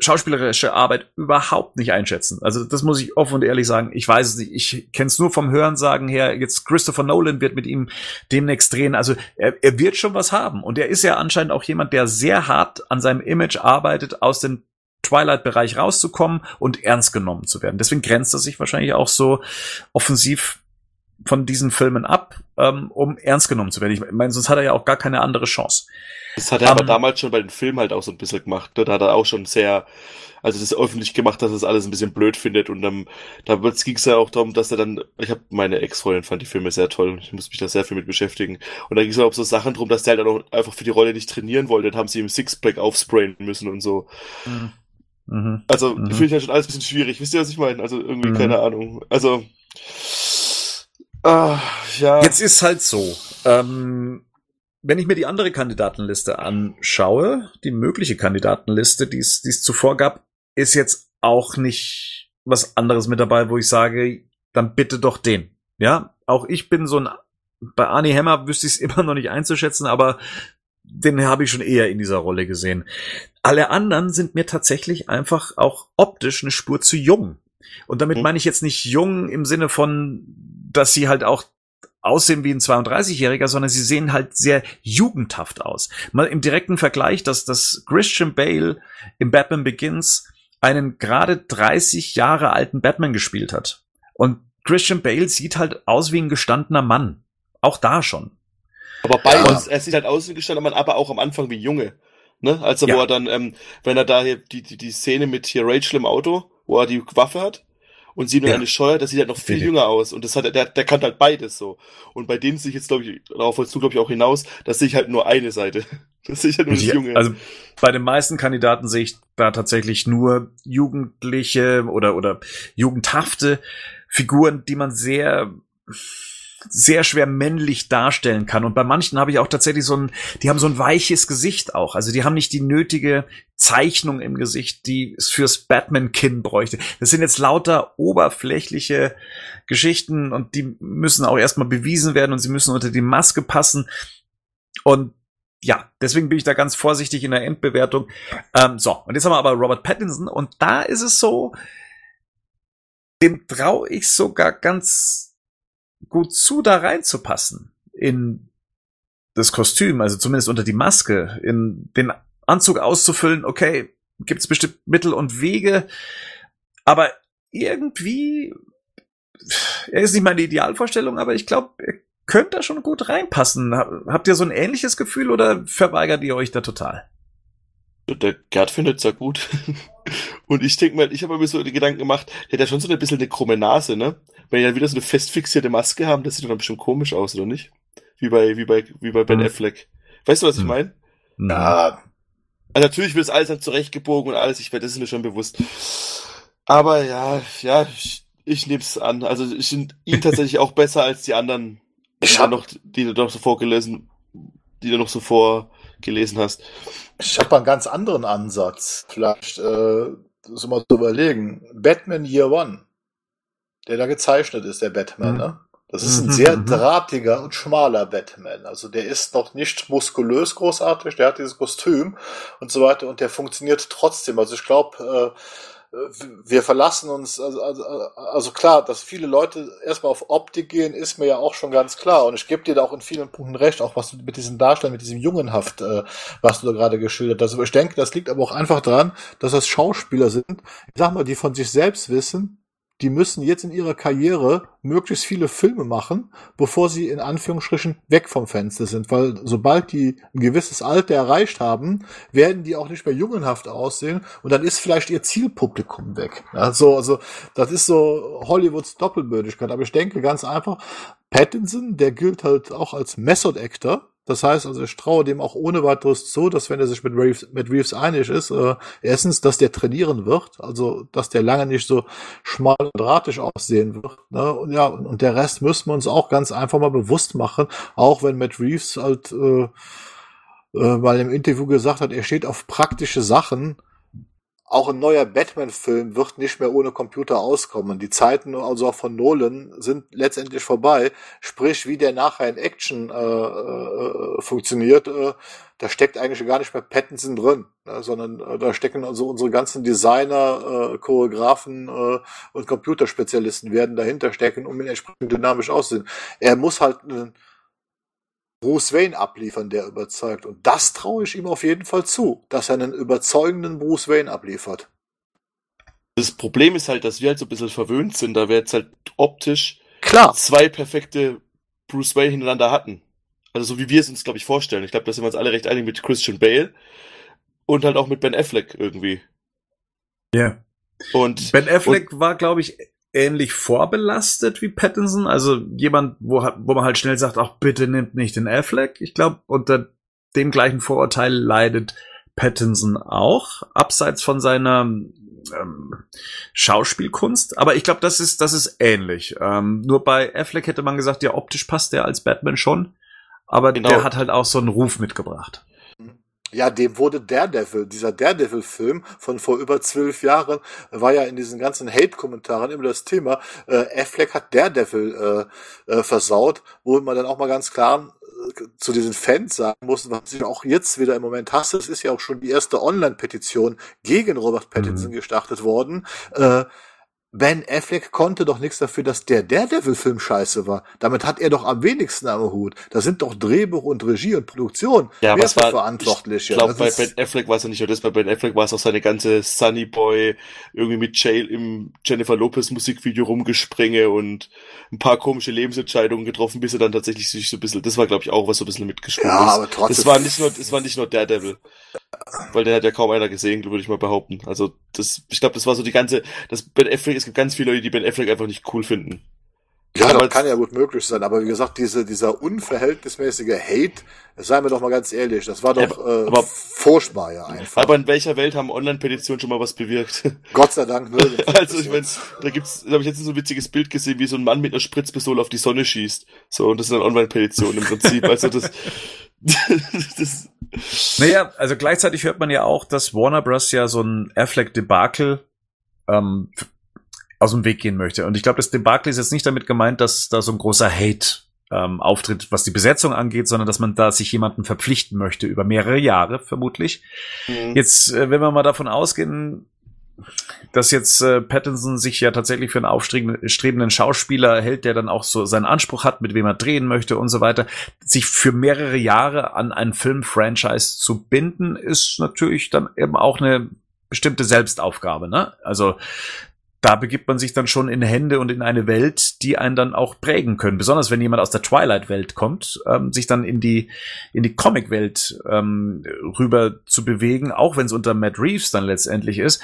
schauspielerische Arbeit überhaupt nicht einschätzen. Also das muss ich offen und ehrlich sagen. Ich weiß es nicht. Ich kenne es nur vom Hörensagen her. Jetzt Christopher Nolan wird mit ihm demnächst drehen. Also er, er wird schon was haben. Und er ist ja anscheinend auch jemand, der sehr hart an seinem Image arbeitet, aus dem Twilight-Bereich rauszukommen und ernst genommen zu werden. Deswegen grenzt er sich wahrscheinlich auch so offensiv von diesen Filmen ab, ähm, um ernst genommen zu werden. Ich meine, sonst hat er ja auch gar keine andere Chance. Das hat er um, aber ähm, damals schon bei den Filmen halt auch so ein bisschen gemacht. Ne? Da hat er auch schon sehr, also das öffentlich gemacht, dass er das alles ein bisschen blöd findet. Und dann, da ging es ja auch darum, dass er dann, ich habe meine Ex-Freundin fand die Filme sehr toll und ich muss mich da sehr viel mit beschäftigen. Und da ging es ja auch so Sachen drum, dass der halt auch einfach für die Rolle nicht trainieren wollte. Dann haben sie ihm Sixpack aufsprayen müssen und so. Mhm. Mhm. Also mhm. finde ich ja schon alles ein bisschen schwierig. Wisst ihr, was ich meine? Also irgendwie, mhm. keine Ahnung. Also ah, ja. Jetzt ist halt so. Ähm, wenn ich mir die andere Kandidatenliste anschaue, die mögliche Kandidatenliste, die es zuvor gab, ist jetzt auch nicht was anderes mit dabei, wo ich sage, dann bitte doch den. Ja, auch ich bin so ein, bei Arnie Hammer wüsste ich es immer noch nicht einzuschätzen, aber den habe ich schon eher in dieser Rolle gesehen. Alle anderen sind mir tatsächlich einfach auch optisch eine Spur zu jung. Und damit mhm. meine ich jetzt nicht jung im Sinne von, dass sie halt auch aussehen wie ein 32-Jähriger, sondern sie sehen halt sehr jugendhaft aus. Mal im direkten Vergleich, dass das Christian Bale im Batman Begins einen gerade 30 Jahre alten Batman gespielt hat. Und Christian Bale sieht halt aus wie ein gestandener Mann. Auch da schon. Aber beides, ja. er sieht halt aus wie ein gestandener Mann, aber auch am Anfang wie Junge. Ne? Also ja. wo er dann, ähm, wenn er da hier die, die, die Szene mit hier Rachel im Auto, wo er die Waffe hat und sie nur ja. eine Scheuer, das sieht halt noch viel jünger aus. Und das hat der, der kann halt beides so. Und bei denen sehe ich jetzt, glaube ich, darauf wolltest du, glaube ich, auch hinaus, das sehe ich halt nur eine Seite. Das sehe ich halt nur das Junge. Also bei den meisten Kandidaten sehe ich da tatsächlich nur jugendliche oder, oder jugendhafte Figuren, die man sehr sehr schwer männlich darstellen kann. Und bei manchen habe ich auch tatsächlich so ein, die haben so ein weiches Gesicht auch. Also die haben nicht die nötige Zeichnung im Gesicht, die es fürs Batman-Kinn bräuchte. Das sind jetzt lauter oberflächliche Geschichten und die müssen auch erstmal bewiesen werden und sie müssen unter die Maske passen. Und ja, deswegen bin ich da ganz vorsichtig in der Endbewertung. Ähm, so, und jetzt haben wir aber Robert Pattinson und da ist es so, dem traue ich sogar ganz gut zu, da reinzupassen in das Kostüm, also zumindest unter die Maske, in den Anzug auszufüllen, okay, gibt es bestimmt Mittel und Wege, aber irgendwie, er ist nicht meine Idealvorstellung, aber ich glaube, er könnte da schon gut reinpassen. Habt ihr so ein ähnliches Gefühl oder verweigert ihr euch da total? Der Gerd findet es ja gut. Und ich denke mal, ich habe mir so die Gedanken gemacht, der hat ja schon so ein bisschen eine krumme Nase, ne? Wenn die dann wieder so eine fest fixierte Maske haben, das sieht dann bestimmt komisch aus, oder nicht? Wie bei, wie bei, wie bei Ben hm. Affleck. Weißt du, was ich hm. meine? Na. Also natürlich wird es alles dann zurechtgebogen und alles, ich das ist mir schon bewusst. Aber ja, ja, ich, ich nehme es an. Also ich finde ihn tatsächlich auch besser als die anderen, die, hab... noch, die du noch so vorgelesen, die du noch so vorgelesen hast. Ich habe einen ganz anderen Ansatz. Vielleicht äh, so mal zu überlegen. Batman Year One der da gezeichnet ist, der Batman, mhm. ne? Das ist ein mhm, sehr mhm. drahtiger und schmaler Batman. Also der ist noch nicht muskulös großartig, der hat dieses Kostüm und so weiter und der funktioniert trotzdem. Also ich glaube, äh, wir verlassen uns, also, also, also klar, dass viele Leute erstmal auf Optik gehen, ist mir ja auch schon ganz klar. Und ich gebe dir da auch in vielen Punkten recht, auch was du mit diesem Darstellen, mit diesem Jungenhaft, äh, was du da gerade geschildert hast. Ich denke, das liegt aber auch einfach daran, dass das Schauspieler sind, ich sag mal, die von sich selbst wissen, die müssen jetzt in ihrer Karriere möglichst viele Filme machen, bevor sie in Anführungsstrichen weg vom Fenster sind. Weil sobald die ein gewisses Alter erreicht haben, werden die auch nicht mehr jungenhaft aussehen und dann ist vielleicht ihr Zielpublikum weg. Also, also das ist so Hollywoods Doppelbödigkeit. Aber ich denke ganz einfach, Pattinson, der gilt halt auch als Method Actor das heißt also, ich traue dem auch ohne weiteres zu, dass wenn er sich mit Reeves, mit Reeves einig ist, äh, erstens, dass der trainieren wird, also dass der lange nicht so schmal und drahtig aussehen wird. Ne? Und ja, und der Rest müssen wir uns auch ganz einfach mal bewusst machen, auch wenn Matt Reeves halt äh, äh, mal im Interview gesagt hat, er steht auf praktische Sachen, auch ein neuer Batman-Film wird nicht mehr ohne Computer auskommen. Die Zeiten also auch von Nolan sind letztendlich vorbei. Sprich, wie der nachher in Action äh, äh, funktioniert, äh, da steckt eigentlich gar nicht mehr Pattinson drin, ne, sondern äh, da stecken also unsere ganzen Designer, äh, Choreografen äh, und Computerspezialisten werden dahinter stecken, um ihn entsprechend dynamisch auszusehen. Er muss halt äh, Bruce Wayne abliefern, der überzeugt. Und das traue ich ihm auf jeden Fall zu, dass er einen überzeugenden Bruce Wayne abliefert. Das Problem ist halt, dass wir halt so ein bisschen verwöhnt sind, da wir jetzt halt optisch Klar. zwei perfekte Bruce Wayne hintereinander hatten. Also so wie wir es uns, glaube ich, vorstellen. Ich glaube, da sind wir uns alle recht einig mit Christian Bale und halt auch mit Ben Affleck irgendwie. Ja. Yeah. Und Ben Affleck und, war, glaube ich, ähnlich vorbelastet wie Pattinson. Also jemand, wo, wo man halt schnell sagt, ach bitte nimmt nicht den Affleck. Ich glaube, unter dem gleichen Vorurteil leidet Pattinson auch, abseits von seiner ähm, Schauspielkunst. Aber ich glaube, das ist, das ist ähnlich. Ähm, nur bei Affleck hätte man gesagt, ja, optisch passt der als Batman schon. Aber genau. der hat halt auch so einen Ruf mitgebracht. Ja, dem wurde Daredevil, dieser Daredevil-Film von vor über zwölf Jahren, war ja in diesen ganzen Hate-Kommentaren immer das Thema, äh, Affleck hat Daredevil äh, äh, versaut, wo man dann auch mal ganz klar äh, zu diesen Fans sagen muss, was ich auch jetzt wieder im Moment hasse, es ist ja auch schon die erste Online-Petition gegen Robert Pattinson mhm. gestartet worden, äh, Ben Affleck konnte doch nichts dafür, dass der Daredevil-Film scheiße war. Damit hat er doch am wenigsten am Hut. Da sind doch Drehbuch und Regie und Produktion. Ja, Wer ist war, verantwortlich? Ich glaube, bei Ben Affleck war es ja nicht nur das, bei Ben Affleck war es auch seine ganze Sunny Boy, irgendwie mit Jail im Jennifer Lopez Musikvideo rumgespringe und ein paar komische Lebensentscheidungen getroffen, bis er dann tatsächlich sich so ein bisschen, das war glaube ich auch was so ein bisschen mitgeschrieben ja, ist. Aber trotzdem. Das war nicht nur, das war nicht nur Daredevil. Weil den hat ja kaum einer gesehen, würde ich mal behaupten. Also, das, ich glaube, das war so die ganze, das Ben Affleck, es gibt ganz viele Leute, die Ben Affleck einfach nicht cool finden. Ja, das kann ja gut möglich sein, aber wie gesagt, diese, dieser unverhältnismäßige Hate, seien wir doch mal ganz ehrlich, das war doch ja, äh, furchtbar ja einfach. Aber in welcher Welt haben Online-Petitionen schon mal was bewirkt? Gott sei Dank nirgends. also ich meine, da gibt's, da habe ich jetzt so ein witziges Bild gesehen, wie so ein Mann mit einer Spritzpistole auf die Sonne schießt. So, und das ist eine Online-Petition im Prinzip. Also das naja, also gleichzeitig hört man ja auch, dass Warner Bros. ja so ein Affleck-Debakel ähm, aus dem Weg gehen möchte. Und ich glaube, das Debakel ist jetzt nicht damit gemeint, dass da so ein großer Hate ähm, auftritt, was die Besetzung angeht, sondern dass man da sich jemanden verpflichten möchte, über mehrere Jahre vermutlich. Mhm. Jetzt, äh, wenn wir mal davon ausgehen, dass jetzt äh, Pattinson sich ja tatsächlich für einen aufstrebenden Schauspieler hält, der dann auch so seinen Anspruch hat, mit wem er drehen möchte und so weiter, sich für mehrere Jahre an ein Film-Franchise zu binden, ist natürlich dann eben auch eine bestimmte Selbstaufgabe, ne? Also da begibt man sich dann schon in Hände und in eine Welt, die einen dann auch prägen können. Besonders wenn jemand aus der Twilight-Welt kommt, ähm, sich dann in die in die Comic-Welt ähm, rüber zu bewegen, auch wenn es unter Matt Reeves dann letztendlich ist.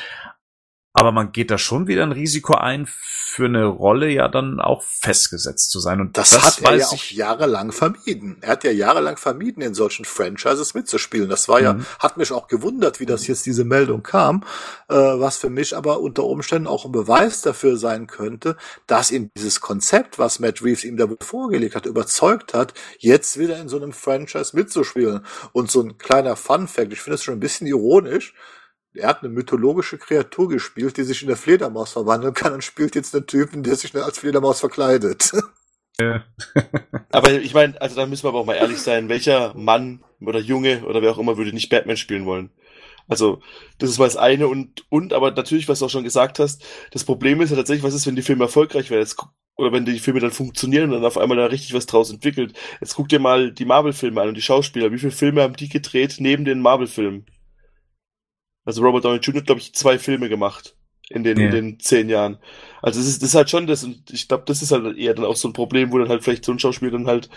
Aber man geht da schon wieder ein Risiko ein, für eine Rolle ja dann auch festgesetzt zu sein. Und das, das hat er ja auch jahrelang vermieden. Er hat ja jahrelang vermieden, in solchen Franchises mitzuspielen. Das war mhm. ja, hat mich auch gewundert, wie das jetzt diese Meldung kam, äh, was für mich aber unter Umständen auch ein Beweis dafür sein könnte, dass ihn dieses Konzept, was Matt Reeves ihm da vorgelegt hat, überzeugt hat, jetzt wieder in so einem Franchise mitzuspielen. Und so ein kleiner Fun Fact, ich finde es schon ein bisschen ironisch, er hat eine mythologische Kreatur gespielt, die sich in der Fledermaus verwandeln kann und spielt jetzt einen Typen, der sich als Fledermaus verkleidet. Ja. aber ich meine, also da müssen wir aber auch mal ehrlich sein, welcher Mann oder Junge oder wer auch immer würde nicht Batman spielen wollen? Also, das ist mal das eine und, und, aber natürlich, was du auch schon gesagt hast, das Problem ist ja tatsächlich, was ist, wenn die Filme erfolgreich werden? Jetzt, oder wenn die Filme dann funktionieren und dann auf einmal da richtig was draus entwickelt. Jetzt guck dir mal die Marvel-Filme an und die Schauspieler. Wie viele Filme haben die gedreht neben den Marvel-Filmen? Also Robert Downey Jr. hat, glaube ich, zwei Filme gemacht. in den, ja. in den zehn Jahren. Also das ist, das ist halt schon das, und ich glaube, das ist halt eher dann auch so ein Problem, wo dann halt vielleicht so ein Schauspieler dann halt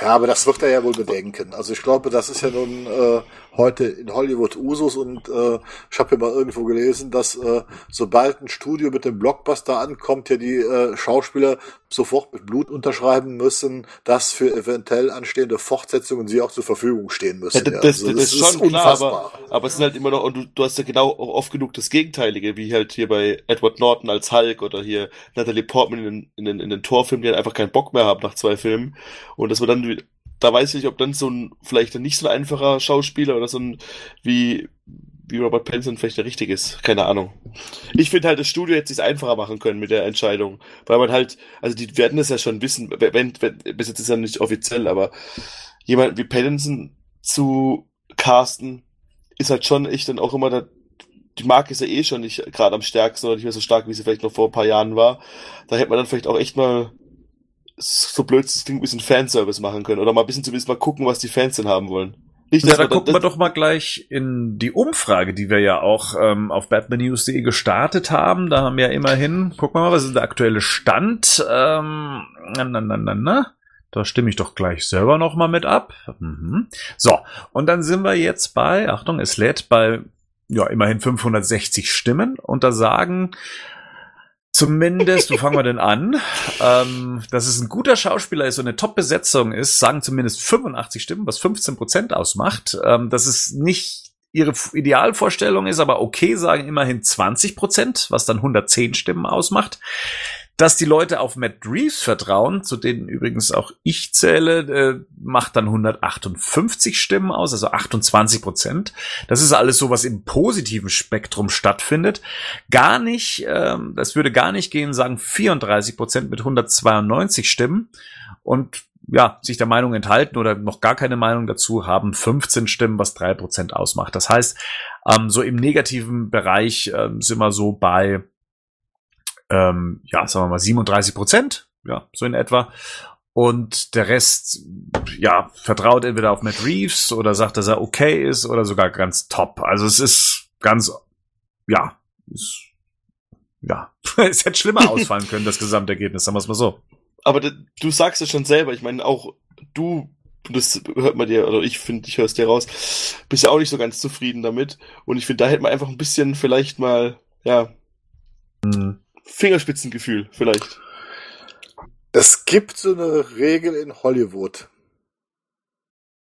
ja, aber das wird er ja wohl bedenken. Also ich glaube, das ist ja nun äh, heute in Hollywood Usus und äh, ich habe ja mal irgendwo gelesen, dass äh, sobald ein Studio mit dem Blockbuster ankommt, ja die äh, Schauspieler sofort mit Blut unterschreiben müssen, dass für eventuell anstehende Fortsetzungen sie auch zur Verfügung stehen müssen. Ja, das, also, das, das, ist schon unfassbar. Klar, aber, aber es sind halt immer noch, und du, du hast ja genau auch oft genug das Gegenteilige, wie halt hier bei Edward Norton als Hulk oder hier Natalie Portman in, in, in, in den Torfilmen, die halt einfach keinen Bock mehr haben nach zwei Filmen. Und dass man dann da weiß ich nicht, ob dann so ein, vielleicht ein nicht so ein einfacher Schauspieler oder so ein, wie, wie Robert Pattinson vielleicht der richtige ist. Keine Ahnung. Ich finde halt, das Studio hätte es einfacher machen können mit der Entscheidung. Weil man halt, also die werden das ja schon wissen, wenn, wenn, bis jetzt ist ja nicht offiziell, aber jemand wie Pattinson zu casten, ist halt schon echt dann auch immer da, die Marke ist ja eh schon nicht gerade am stärksten oder nicht mehr so stark, wie sie vielleicht noch vor ein paar Jahren war. Da hätte man dann vielleicht auch echt mal so blöd es klingt, ein bisschen Fanservice machen können oder mal ein bisschen zumindest mal gucken, was die Fans denn haben wollen. Nicht, ja, da gucken wir doch mal gleich in die Umfrage, die wir ja auch ähm, auf batmannews.de gestartet haben. Da haben wir ja immerhin, gucken wir mal, was ist der aktuelle Stand? Ähm, na, na, na, na, na. Da stimme ich doch gleich selber noch mal mit ab. Mhm. So, und dann sind wir jetzt bei, Achtung, es lädt bei ja immerhin 560 Stimmen und da sagen Zumindest, wo fangen wir denn an? Ähm, dass es ein guter Schauspieler ist und eine Top-Besetzung ist, sagen zumindest 85 Stimmen, was 15 Prozent ausmacht. Ähm, dass es nicht ihre Idealvorstellung ist, aber okay, sagen immerhin 20 Prozent, was dann 110 Stimmen ausmacht dass die Leute auf Matt Reeves vertrauen, zu denen übrigens auch ich zähle, äh, macht dann 158 Stimmen aus, also 28 Prozent. Das ist alles so, was im positiven Spektrum stattfindet. Gar nicht, ähm, das würde gar nicht gehen, sagen 34 Prozent mit 192 Stimmen. Und ja, sich der Meinung enthalten oder noch gar keine Meinung dazu haben 15 Stimmen, was drei Prozent ausmacht. Das heißt, ähm, so im negativen Bereich ähm, sind wir so bei ähm, ja, sagen wir mal 37 Prozent, ja, so in etwa. Und der Rest, ja, vertraut entweder auf Matt Reeves oder sagt, dass er okay ist oder sogar ganz top. Also es ist ganz, ja, ist, ja, es hätte schlimmer ausfallen können, das Gesamtergebnis, sagen wir es mal so. Aber du sagst es schon selber, ich meine, auch du, das hört man dir, oder ich finde, ich höre es dir raus, bist ja auch nicht so ganz zufrieden damit. Und ich finde, da hätte man einfach ein bisschen vielleicht mal, ja, hm. Fingerspitzengefühl vielleicht. Es gibt so eine Regel in Hollywood.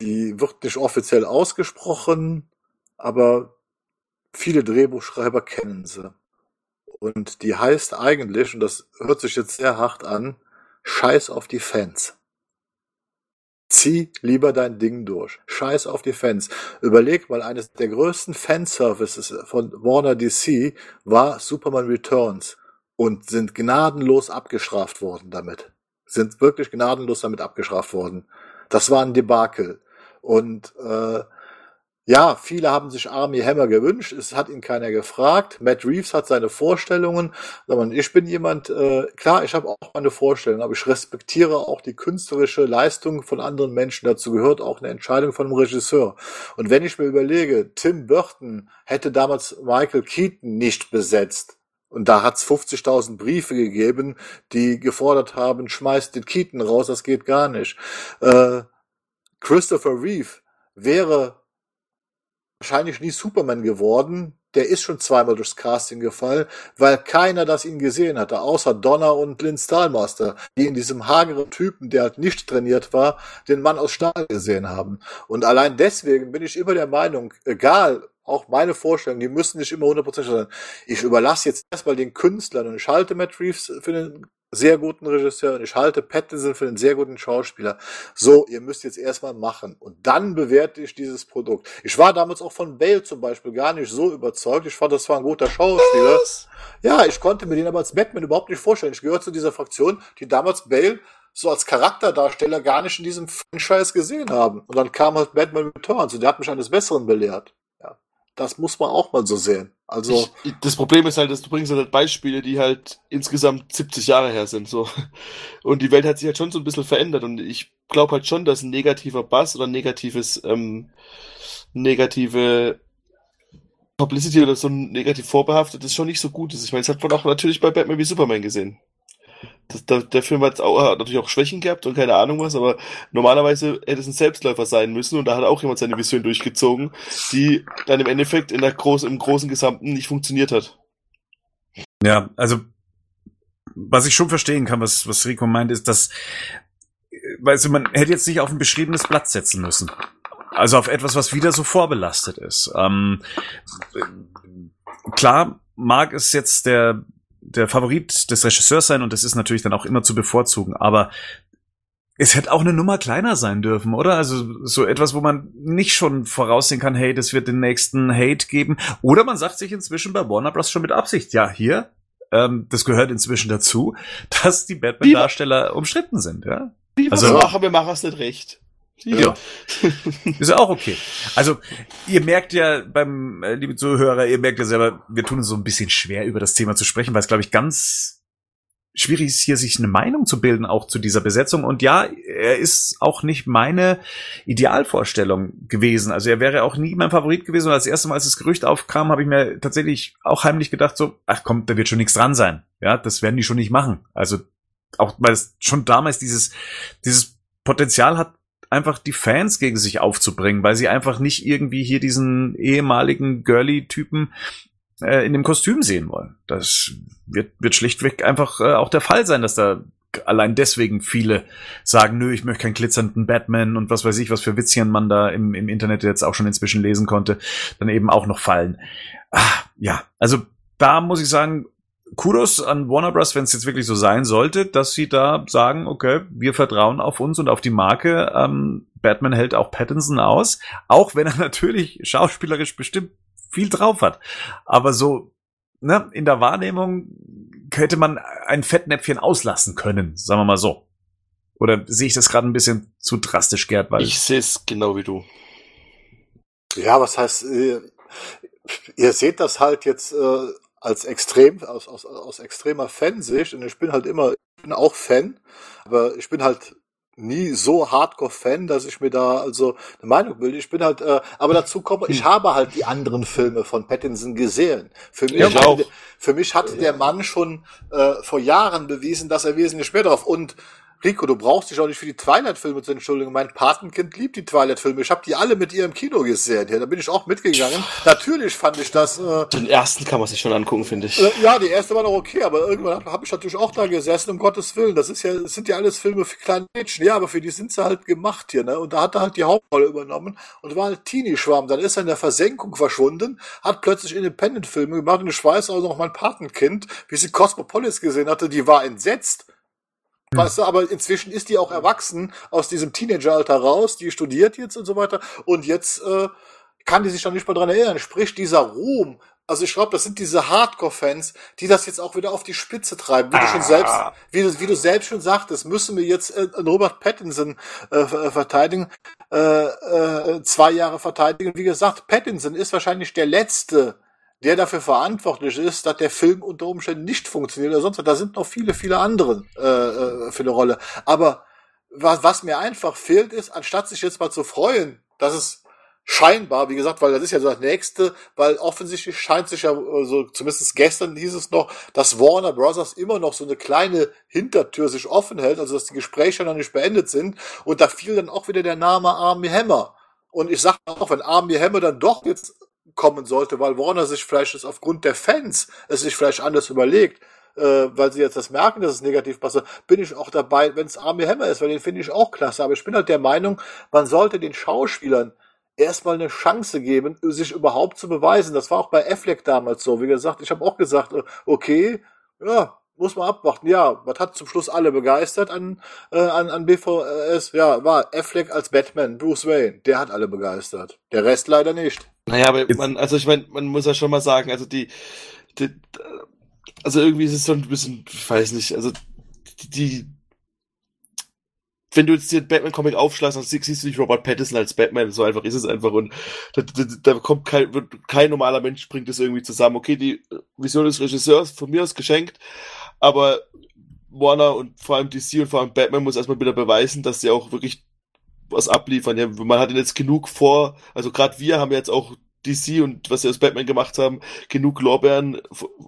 Die wird nicht offiziell ausgesprochen, aber viele Drehbuchschreiber kennen sie. Und die heißt eigentlich, und das hört sich jetzt sehr hart an, Scheiß auf die Fans. Zieh lieber dein Ding durch. Scheiß auf die Fans. Überleg mal, eines der größten Fanservices von Warner DC war Superman Returns und sind gnadenlos abgestraft worden damit. Sind wirklich gnadenlos damit abgestraft worden. Das war ein Debakel. Und äh, ja, viele haben sich Army Hammer gewünscht, es hat ihn keiner gefragt. Matt Reeves hat seine Vorstellungen. Ich bin jemand, äh, klar, ich habe auch meine Vorstellungen, aber ich respektiere auch die künstlerische Leistung von anderen Menschen. Dazu gehört auch eine Entscheidung von einem Regisseur. Und wenn ich mir überlege, Tim Burton hätte damals Michael Keaton nicht besetzt, und da hat's 50.000 Briefe gegeben, die gefordert haben, schmeißt den Keaton raus, das geht gar nicht. Äh, Christopher Reeve wäre wahrscheinlich nie Superman geworden. Der ist schon zweimal durchs Casting gefallen, weil keiner das ihn gesehen hatte, außer Donner und Lynn Stahlmaster, die in diesem hageren Typen, der halt nicht trainiert war, den Mann aus Stahl gesehen haben. Und allein deswegen bin ich immer der Meinung, egal auch meine Vorstellungen, die müssen nicht immer 100% sein. Ich überlasse jetzt erstmal den Künstlern und ich halte Matt Reeves für einen sehr guten Regisseur und ich halte Pattinson für einen sehr guten Schauspieler. So, ihr müsst jetzt erstmal machen und dann bewerte ich dieses Produkt. Ich war damals auch von Bale zum Beispiel gar nicht so überzeugt. Ich fand, das war ein guter Schauspieler. Was? Ja, ich konnte mir den aber als Batman überhaupt nicht vorstellen. Ich gehöre zu dieser Fraktion, die damals Bale so als Charakterdarsteller gar nicht in diesem Franchise gesehen haben. Und dann kam halt Batman Returns und der hat mich eines Besseren belehrt. Das muss man auch mal so sehen. Also ich, das Problem ist halt, dass du bringst halt Beispiele, die halt insgesamt 70 Jahre her sind, so. Und die Welt hat sich halt schon so ein bisschen verändert und ich glaube halt schon, dass ein negativer Bass oder negatives, ähm, negative Publicity oder so negativ vorbehaftet ist schon nicht so gut ist. Ich meine, das hat man auch natürlich bei Batman wie Superman gesehen. Das, der, der Film hat, auch, hat natürlich auch Schwächen gehabt und keine Ahnung was, aber normalerweise hätte es ein Selbstläufer sein müssen und da hat auch jemand seine Vision durchgezogen, die dann im Endeffekt in der groß, im großen Gesamten nicht funktioniert hat. Ja, also was ich schon verstehen kann, was, was Rico meint, ist, dass, weißt du, man hätte jetzt nicht auf ein beschriebenes Blatt setzen müssen. Also auf etwas, was wieder so vorbelastet ist. Ähm, klar mag es jetzt der, der Favorit des Regisseurs sein und das ist natürlich dann auch immer zu bevorzugen, aber es hätte auch eine Nummer kleiner sein dürfen, oder? Also so etwas, wo man nicht schon voraussehen kann, hey, das wird den nächsten Hate geben. Oder man sagt sich inzwischen bei Warner Bros. schon mit Absicht, ja, hier, ähm, das gehört inzwischen dazu, dass die Batman-Darsteller umstritten sind, ja. Wie also, machen wir machen es nicht recht. Ja. Ist auch okay. Also, ihr merkt ja beim, äh, liebe Zuhörer, ihr merkt ja selber, wir tun uns so ein bisschen schwer, über das Thema zu sprechen, weil es, glaube ich, ganz schwierig ist, hier sich eine Meinung zu bilden, auch zu dieser Besetzung. Und ja, er ist auch nicht meine Idealvorstellung gewesen. Also er wäre auch nie mein Favorit gewesen. Und das erste Mal, als das Gerücht aufkam, habe ich mir tatsächlich auch heimlich gedacht, so, ach komm, da wird schon nichts dran sein. Ja, das werden die schon nicht machen. Also auch, weil es schon damals dieses, dieses Potenzial hat, einfach die Fans gegen sich aufzubringen, weil sie einfach nicht irgendwie hier diesen ehemaligen Girly-Typen äh, in dem Kostüm sehen wollen. Das wird, wird schlichtweg einfach äh, auch der Fall sein, dass da allein deswegen viele sagen, nö, ich möchte keinen glitzernden Batman und was weiß ich, was für Witzchen man da im, im Internet jetzt auch schon inzwischen lesen konnte, dann eben auch noch fallen. Ah, ja, also da muss ich sagen, Kudos an Warner Bros., wenn es jetzt wirklich so sein sollte, dass sie da sagen, okay, wir vertrauen auf uns und auf die Marke. Ähm, Batman hält auch Pattinson aus, auch wenn er natürlich schauspielerisch bestimmt viel drauf hat. Aber so, ne, in der Wahrnehmung hätte man ein Fettnäpfchen auslassen können, sagen wir mal so. Oder sehe ich das gerade ein bisschen zu drastisch, Gerd? Weil ich sehe es genau wie du. Ja, was heißt, ihr, ihr seht das halt jetzt äh, als extrem, aus, aus, aus extremer Fansicht und ich bin halt immer, ich bin auch Fan, aber ich bin halt nie so Hardcore-Fan, dass ich mir da also eine Meinung bilde. Ich bin halt, äh, aber dazu komme, ich hm. habe halt die anderen Filme von Pattinson gesehen. Für mich, ja, hat, für mich hat der Mann schon äh, vor Jahren bewiesen, dass er wesentlich mehr drauf und Rico, du brauchst dich auch nicht für die Twilight-Filme zu entschuldigen. Mein Patenkind liebt die Twilight-Filme. Ich habe die alle mit ihr im Kino gesehen. Ja, da bin ich auch mitgegangen. Natürlich fand ich das. Äh, Den ersten kann man sich schon angucken, finde ich. Äh, ja, die erste war noch okay, aber irgendwann habe hab ich natürlich auch da gesessen, um Gottes Willen. Das ist ja, das sind ja alles Filme für kleine Mädchen. Ja, aber für die sind sie halt gemacht hier, ne? Und da hat er halt die Hauptrolle übernommen und war ein Teenie-Schwarm. Dann ist er in der Versenkung verschwunden, hat plötzlich Independent-Filme gemacht und ich weiß auch noch mein Patenkind, wie sie Cosmopolis gesehen hatte, die war entsetzt. Weißt du, aber inzwischen ist die auch erwachsen aus diesem Teenageralter raus, die studiert jetzt und so weiter und jetzt äh, kann die sich noch nicht mal dran erinnern. Sprich, dieser Ruhm, also ich glaube, das sind diese Hardcore-Fans, die das jetzt auch wieder auf die Spitze treiben. Wie ah. du schon selbst, ah. wie du, wie du selbst schon sagtest, müssen wir jetzt äh, Robert Pattinson äh, äh, verteidigen, äh, äh, zwei Jahre verteidigen. Wie gesagt, Pattinson ist wahrscheinlich der letzte der dafür verantwortlich ist, dass der Film unter Umständen nicht funktioniert oder sonst was. Da sind noch viele, viele andere äh, äh, für eine Rolle. Aber was, was mir einfach fehlt, ist, anstatt sich jetzt mal zu freuen, dass es scheinbar, wie gesagt, weil das ist ja so das nächste, weil offensichtlich scheint sich ja, also zumindest gestern hieß es noch, dass Warner Brothers immer noch so eine kleine Hintertür sich offen hält, also dass die Gespräche noch nicht beendet sind. Und da fiel dann auch wieder der Name Army Hammer. Und ich sag auch, wenn Army Hammer dann doch jetzt kommen sollte, weil Warner sich vielleicht ist aufgrund der Fans es sich vielleicht anders überlegt, äh, weil sie jetzt das merken, dass es negativ passt, bin ich auch dabei, wenn es Army Hammer ist, weil den finde ich auch klasse. Aber ich bin halt der Meinung, man sollte den Schauspielern erstmal eine Chance geben, sich überhaupt zu beweisen. Das war auch bei Affleck damals so. Wie gesagt, ich habe auch gesagt, äh, okay, ja, muss man abwarten. Ja, was hat zum Schluss alle begeistert an, äh, an, an BVS? Ja, war Affleck als Batman, Bruce Wayne. Der hat alle begeistert. Der Rest leider nicht. Naja, aber man, also ich meine, man muss ja schon mal sagen, also die, die also irgendwie ist es so ein bisschen, ich weiß nicht, also die, die wenn du jetzt den Batman-Comic aufschlagst, dann siehst du nicht Robert Pattinson als Batman, so einfach ist es einfach und da, da, da kommt kein, kein normaler Mensch bringt das irgendwie zusammen. Okay, die Vision des Regisseurs von mir aus geschenkt, aber Warner und vor allem DC und vor allem Batman muss erstmal wieder beweisen, dass sie auch wirklich was abliefern. Ja, man hat jetzt genug vor, also gerade wir haben jetzt auch DC und was sie aus Batman gemacht haben, genug Lorbeeren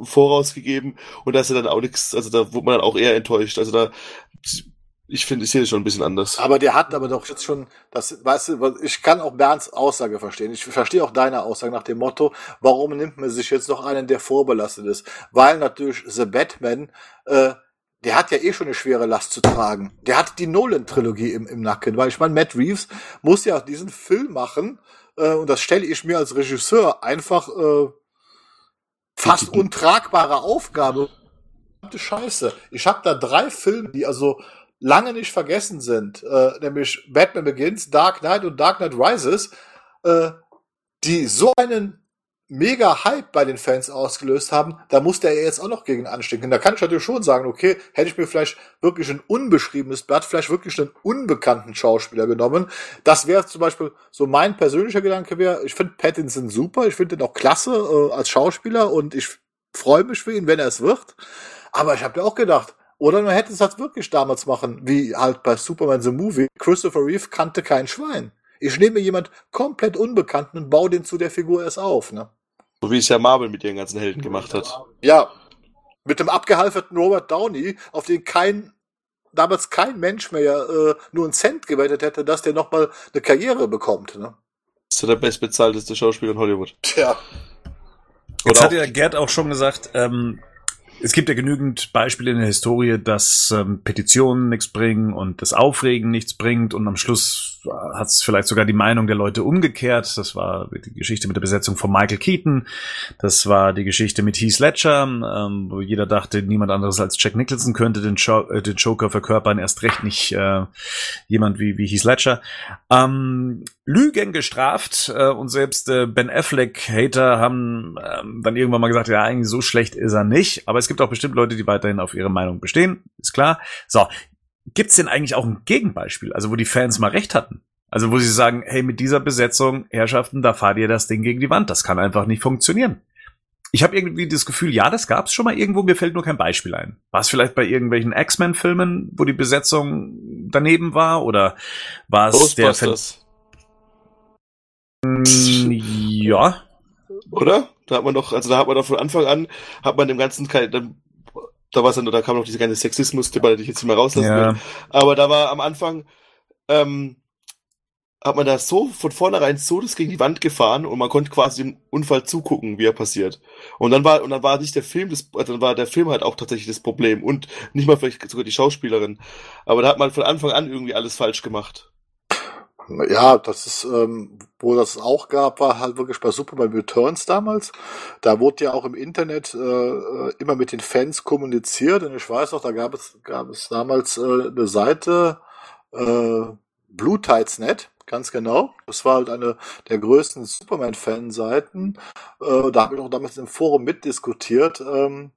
vorausgegeben und da ist ja dann auch nichts, also da wurde man dann auch eher enttäuscht. Also da, ich finde, ich sehe das schon ein bisschen anders. Aber der hat aber doch jetzt schon, das, weißt du, ich kann auch Bernds Aussage verstehen. Ich verstehe auch deine Aussage nach dem Motto, warum nimmt man sich jetzt noch einen, der vorbelastet ist? Weil natürlich The Batman, äh, der hat ja eh schon eine schwere Last zu tragen. Der hat die Nolan-Trilogie im, im Nacken, weil ich meine, Matt Reeves muss ja diesen Film machen, äh, und das stelle ich mir als Regisseur einfach äh, fast untragbare Aufgabe. Scheiße. Ich habe da drei Filme, die also lange nicht vergessen sind, äh, nämlich Batman Begins, Dark Knight und Dark Knight Rises, äh, die so einen mega Hype bei den Fans ausgelöst haben, da musste er jetzt auch noch gegen anstinken. Da kann ich natürlich schon sagen, okay, hätte ich mir vielleicht wirklich ein unbeschriebenes Blatt, vielleicht wirklich einen unbekannten Schauspieler genommen. Das wäre zum Beispiel so mein persönlicher Gedanke wäre, ich finde Pattinson super, ich finde ihn auch klasse äh, als Schauspieler und ich freue mich für ihn, wenn er es wird. Aber ich habe mir auch gedacht, oder man hätte es halt wirklich damals machen, wie halt bei Superman the Movie. Christopher Reeve kannte kein Schwein. Ich nehme jemand komplett Unbekannten und baue den zu der Figur erst auf, ne? So wie es ja Marvel mit ihren ganzen Helden gemacht hat. Ja. Mit dem abgehalferten Robert Downey, auf den kein, damals kein Mensch mehr äh, nur einen Cent gewettet hätte, dass der nochmal eine Karriere bekommt. Ne? Das ist ja der bestbezahlteste Schauspieler in Hollywood. Tja. Jetzt hat ja Gerd auch schon gesagt, ähm, es gibt ja genügend Beispiele in der Historie, dass ähm, Petitionen nichts bringen und das Aufregen nichts bringt und am Schluss hat es vielleicht sogar die Meinung der Leute umgekehrt. Das war die Geschichte mit der Besetzung von Michael Keaton. Das war die Geschichte mit Heath Ledger, ähm, wo jeder dachte, niemand anderes als Jack Nicholson könnte den, jo äh, den Joker verkörpern, erst recht nicht äh, jemand wie, wie Heath Ledger. Ähm, Lügen gestraft äh, und selbst äh, Ben Affleck-Hater haben ähm, dann irgendwann mal gesagt, ja, eigentlich so schlecht ist er nicht. Aber es gibt auch bestimmt Leute, die weiterhin auf ihre Meinung bestehen, ist klar. So, Gibt's denn eigentlich auch ein Gegenbeispiel, also wo die Fans mal recht hatten? Also wo sie sagen, hey, mit dieser Besetzung, Herrschaften, da fahrt ihr das Ding gegen die Wand. Das kann einfach nicht funktionieren. Ich habe irgendwie das Gefühl, ja, das gab's schon mal irgendwo, mir fällt nur kein Beispiel ein. War es vielleicht bei irgendwelchen X-Men-Filmen, wo die Besetzung daneben war? Oder war es der Film? Ja. Oder? Da hat man doch, also da hat man doch von Anfang an, hat man dem Ganzen kein, da war dann, da kam noch diese ganze Sexismus-Debatte, die ich jetzt nicht mehr rauslassen ja. will. Aber da war am Anfang, ähm, hat man da so von vornherein so das gegen die Wand gefahren und man konnte quasi dem Unfall zugucken, wie er passiert. Und dann war und dann war nicht der Film das, also dann war der Film halt auch tatsächlich das Problem und nicht mal vielleicht sogar die Schauspielerin. Aber da hat man von Anfang an irgendwie alles falsch gemacht. Ja, das ist, ähm, wo das auch gab, war halt wirklich bei Superman Returns damals. Da wurde ja auch im Internet äh, immer mit den Fans kommuniziert. Und ich weiß noch, da gab es, gab es damals äh, eine Seite, äh, Blue Tides.net, ganz genau. Das war halt eine der größten Superman-Fanseiten. Äh, da habe ich auch damals im Forum mitdiskutiert. Ähm,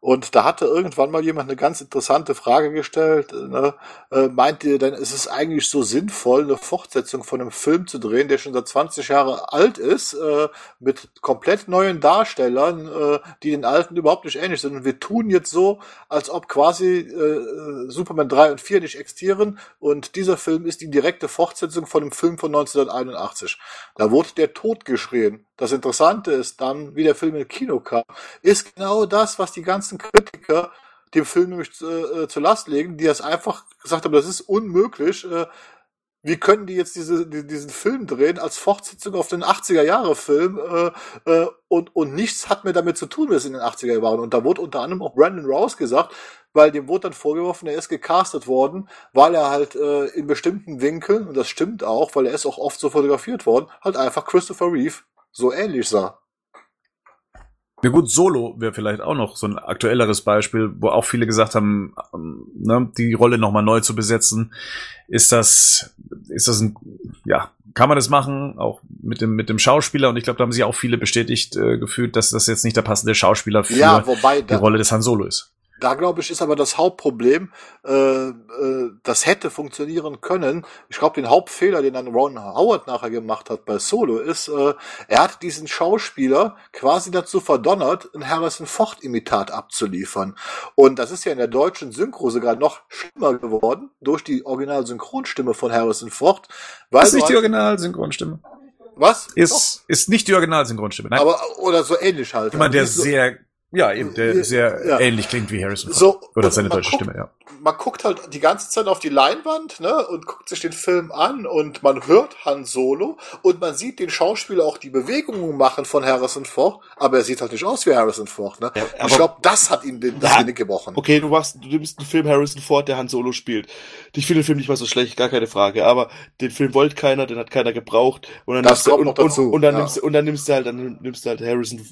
und da hatte irgendwann mal jemand eine ganz interessante Frage gestellt. Ne? Äh, meint ihr denn, ist es eigentlich so sinnvoll, eine Fortsetzung von einem Film zu drehen, der schon seit 20 Jahre alt ist, äh, mit komplett neuen Darstellern, äh, die den alten überhaupt nicht ähnlich sind? Und wir tun jetzt so, als ob quasi äh, Superman 3 und 4 nicht existieren und dieser Film ist die direkte Fortsetzung von einem Film von 1981. Da wurde der Tod geschrien. Das Interessante ist dann, wie der Film im Kino kam, ist genau das, was die ganzen Kritiker dem Film nämlich zu, äh, zur Last legen, die das einfach gesagt haben, das ist unmöglich. Äh, wie können die jetzt diese, die, diesen Film drehen als Fortsetzung auf den 80er-Jahre-Film äh, äh, und, und nichts hat mehr damit zu tun, wie es in den 80er waren. Und da wurde unter anderem auch Brandon Rouse gesagt, weil dem wurde dann vorgeworfen, er ist gecastet worden, weil er halt äh, in bestimmten Winkeln, und das stimmt auch, weil er ist auch oft so fotografiert worden, halt einfach Christopher Reeve so ähnlich sah. Ja gut, Solo wäre vielleicht auch noch so ein aktuelleres Beispiel, wo auch viele gesagt haben, ähm, ne, die Rolle nochmal neu zu besetzen. Ist das, ist das ein, ja, kann man das machen, auch mit dem, mit dem Schauspieler? Und ich glaube, da haben sich auch viele bestätigt äh, gefühlt, dass das jetzt nicht der passende Schauspieler für ja, wobei, die Rolle des Han Solo ist. Da glaube ich, ist aber das Hauptproblem, äh, äh, das hätte funktionieren können. Ich glaube, den Hauptfehler, den dann Ron Howard nachher gemacht hat bei Solo, ist, äh, er hat diesen Schauspieler quasi dazu verdonnert, ein Harrison Ford-Imitat abzuliefern. Und das ist ja in der deutschen Synchro sogar noch schlimmer geworden, durch die Original-Synchronstimme von Harrison Ford. Weil ist nicht die Original-Synchronstimme? Was? Ist, ist nicht die Originalsynchronstimme. Nein. Aber, oder so ähnlich halt. Jemand, der Nicht so, sehr, ja, eben, der sehr Ja. ähnlich klingt wie Harrison Ford. So, Oder seine deutsche guckt- Stimme, ja. man guckt halt die ganze Zeit auf die Leinwand, ne, und guckt sich den Film an und man hört Han Solo und man sieht den Schauspieler auch die Bewegungen machen von Harrison Ford, aber er sieht halt nicht aus wie Harrison Ford, ne? Ja, ich glaube, das hat ihm den, das Ja. Genick gebrochen. Okay, du machst, du nimmst einen Film Harrison Ford, der Han Solo spielt. Ich finde den Film nicht mal so schlecht, gar keine Frage. Aber den Film wollte keiner, den hat keiner gebraucht. Und dann Das nimmst du, kommt und, noch dazu, Und, und dann ja. nimmst du, und dann nimmst du halt, dann nimmst du halt Harrison,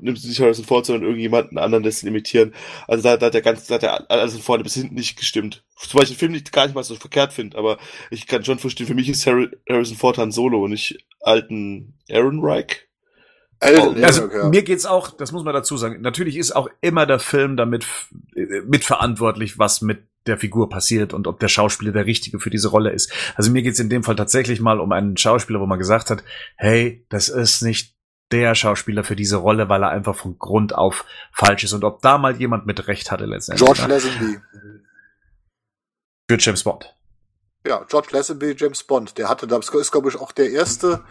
nimmst du nicht Harrison Ford, sondern irgendjemanden anderen, das imitieren. Also da, da hat der ganz, da hat der alles von vorne bis hinten nicht gestimmt. Ich den Film nicht, gar nicht mal so verkehrt finde, aber ich kann schon verstehen, für mich ist Harrison Ford Han Solo und nicht alten Aaron Reich. Also Ring, ja. mir geht's auch, das muss man dazu sagen, natürlich ist auch immer der Film damit äh, mitverantwortlich, was mit der Figur passiert und ob der Schauspieler der Richtige für diese Rolle ist. Also mir geht's in dem Fall tatsächlich mal um einen Schauspieler, wo man gesagt hat, hey, das ist nicht der Schauspieler für diese Rolle, weil er einfach von Grund auf falsch ist. Und ob da mal jemand mit Recht hatte letztendlich. George ne? Lazenby. Für James Bond. Ja, George Lazenby, James Bond. Der hatte, das ist, glaube ich, auch der erste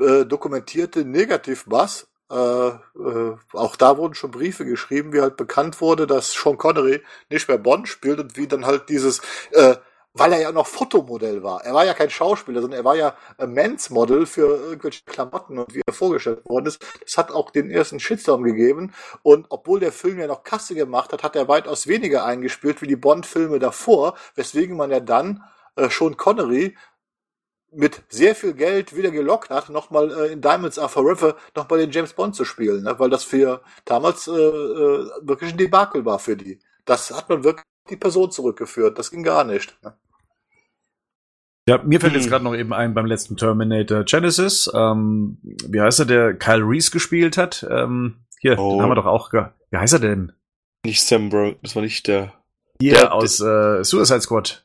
äh, dokumentierte Negativbass. Äh, äh, auch da wurden schon Briefe geschrieben, wie halt bekannt wurde, dass Sean Connery nicht mehr Bond spielt und wie dann halt dieses, äh, weil er ja noch Fotomodell war. Er war ja kein Schauspieler, sondern er war ja ein Mensmodel für irgendwelche Klamotten und wie er vorgestellt worden ist. Das hat auch den ersten Shitstorm gegeben. Und obwohl der Film ja noch Kasse gemacht hat, hat er weitaus weniger eingespielt wie die Bond-Filme davor, weswegen man ja dann äh, schon Connery mit sehr viel Geld wieder gelockt hat, nochmal äh, in Diamonds Are Forever nochmal den James Bond zu spielen, ne? weil das für damals äh, äh, wirklich ein Debakel war für die. Das hat man wirklich die Person zurückgeführt. Das ging gar nicht. Ne? Ja, mir fällt jetzt Hm. gerade noch eben ein beim letzten Terminator Genesis. Ähm, wie heißt er, der Kyle Reese gespielt hat? Ähm, hier, Oh. den haben wir doch auch. ge- Wie heißt er denn? Nicht Sam Bro, das war nicht der. Hier Der- aus äh, Suicide Squad.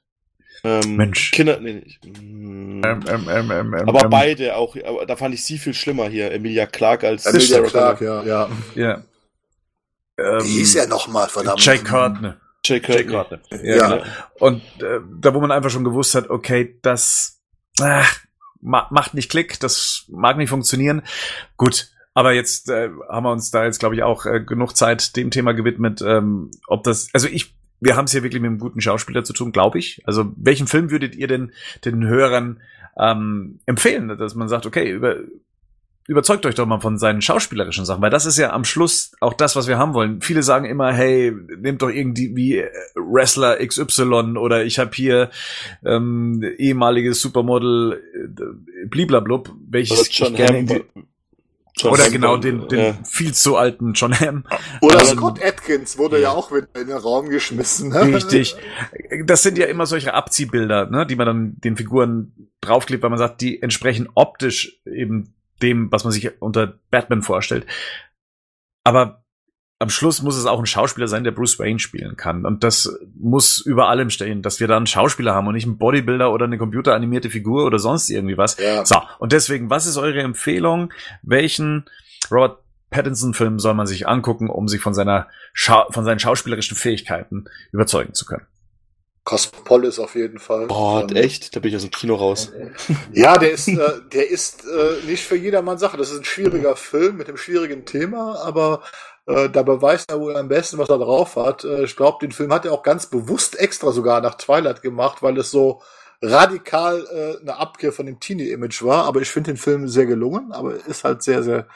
Ähm, Mensch. Kinder, nee, nicht. Mm. Ähm, ähm, ähm, ähm, ähm, aber ähm, beide auch, aber da fand ich sie viel schlimmer hier. Emilia Clarke als Emilia. Clarke, ja, ja. Ja. Ähm, Wie hieß er nochmal, verdammt? Jake Courtney. Jake Courtney. Courtney. Ja, Ja. genau. Und äh, da, wo man einfach schon gewusst hat, okay, das ma macht nicht Klick, das mag nicht funktionieren. Gut, aber jetzt äh, haben wir uns da jetzt, glaube ich, auch äh, genug Zeit dem Thema gewidmet, ähm, ob das, also ich, wir haben es hier wirklich mit einem guten Schauspieler zu tun, glaube ich. Also welchen Film würdet ihr denn den Hörern ähm, empfehlen, dass man sagt, okay, über, überzeugt euch doch mal von seinen schauspielerischen Sachen, weil das ist ja am Schluss auch das, was wir haben wollen. Viele sagen immer, hey, nehmt doch irgendwie wie äh, Wrestler XY oder ich habe hier ähm, ehemaliges Supermodel äh, bliblablub, welches Oder John ich gerne Hamm. John oder Hamm genau den, den ja. viel zu alten John Hamm. Oder Ähm, Scott Atkins wurde ja. ja. auch wieder in den Raum geschmissen. Ne? Richtig. Das sind ja immer solche Abziehbilder, ne, die man dann den Figuren draufklebt, weil man sagt, die entsprechen optisch eben dem, was man sich unter Batman vorstellt. Aber am Schluss muss es auch ein Schauspieler sein, der Bruce Wayne spielen kann. Und das muss über allem stehen, dass wir da einen Schauspieler haben und nicht einen Bodybuilder oder eine computeranimierte Figur oder sonst irgendwie was. Ja. So, und deswegen, was ist eure Empfehlung? Welchen Robert Pattinson-Film soll man sich angucken, um sich von seiner Schau von seinen schauspielerischen Fähigkeiten überzeugen zu können? Cosmopolis auf jeden Fall. Boah, Ähm, echt? Da bin ich aus dem Kino raus. Ja, der ist, äh, der ist äh, nicht für jedermann Sache. Das ist ein schwieriger Film mit einem schwierigen Thema, aber äh, da beweist er wohl am besten, was er drauf hat. Äh, ich glaube, den Film hat er auch ganz bewusst extra sogar nach Twilight gemacht, weil es so radikal äh, eine Abkehr von dem Teenie-Image war. Aber ich finde den Film sehr gelungen, aber ist halt sehr, sehr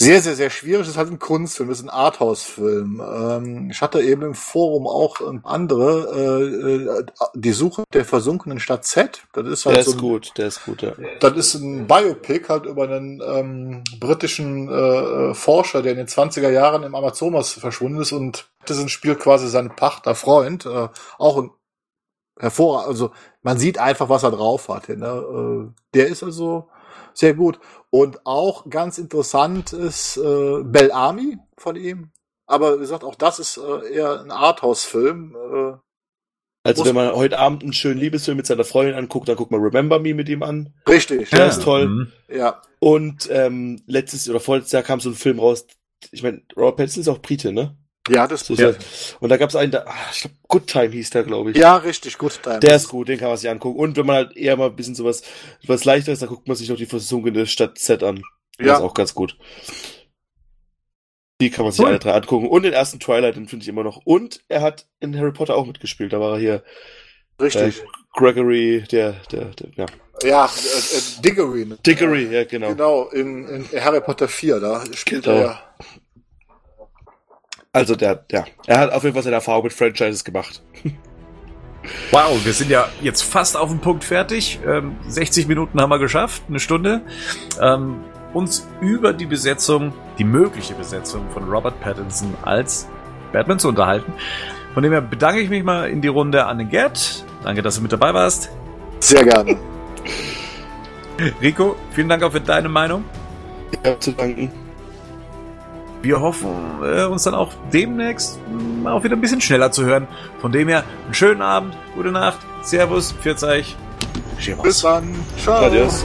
sehr, sehr, sehr schwierig. Es ist halt ein Kunstfilm, es ist ein Arthouse-Film. Ähm, ich hatte eben im Forum auch ähm, andere, äh, äh, die Suche der versunkenen Stadt Z. Das ist halt Der so ist ein, gut, der ist gut, ja. das ist ein Biopic halt über einen ähm, britischen äh, Forscher, der in den 20er Jahren im Amazonas verschwunden ist und das spielt quasi seinen Partner, Freund, äh, auch ein hervorragend, also man sieht einfach, was er drauf hat. Ne? Äh, der ist also sehr gut. Und auch ganz interessant ist äh, Bellamy von ihm. Aber wie gesagt, auch das ist äh, eher ein Arthouse-Film. Äh, Also wenn man heute Abend einen schönen Liebesfilm mit seiner Freundin anguckt, dann guckt man Remember Me mit ihm an. richtig, Der ja. ist toll. Mhm. ja. Und ähm, letztes oder vorletztes Jahr kam so ein Film raus. Ich meine, Robert Pattinson ist auch Brite, ne? Ja, das So ist ist er. Und da gab es einen, der, ah, ich glaube, Good Time hieß der, glaube ich. Ja, richtig, gut. Time. Der ist gut, den kann man sich angucken. Und wenn man halt eher mal ein bisschen sowas, was leichteres, dann guckt man sich noch die versunkene Stadt Z an. Ja. ist auch ganz gut. Die kann man sich Cool. alle drei angucken. Und den ersten Twilight, den finde ich immer noch. Und er hat in Harry Potter auch mitgespielt. Da war er hier Richtig. äh, Gregory, der, der, der, ja. Ja, äh, äh, Diggory. ne? Diggory, ja, genau. Genau, in, in Harry Potter 4, da spielt Genau. er ja. Also der, ja. Er hat auf jeden Fall seine Erfahrung mit Franchises gemacht. Wow, wir sind ja jetzt fast auf den Punkt fertig. Ähm, 60 Minuten haben wir geschafft, eine Stunde. Ähm, uns über die Besetzung, die mögliche Besetzung von Robert Pattinson als Batman zu unterhalten. Von dem her bedanke ich mich mal in die Runde an den Gerd. Danke, dass du mit dabei warst. Sehr gerne. Rico, vielen Dank auch für deine Meinung. Ja, zu danken. Wir hoffen, äh, uns dann auch demnächst mh, auch wieder ein bisschen schneller zu hören. Von dem her, einen schönen Abend, gute Nacht, Servus, pfiat euch. Bis dann. Ciao. Adios.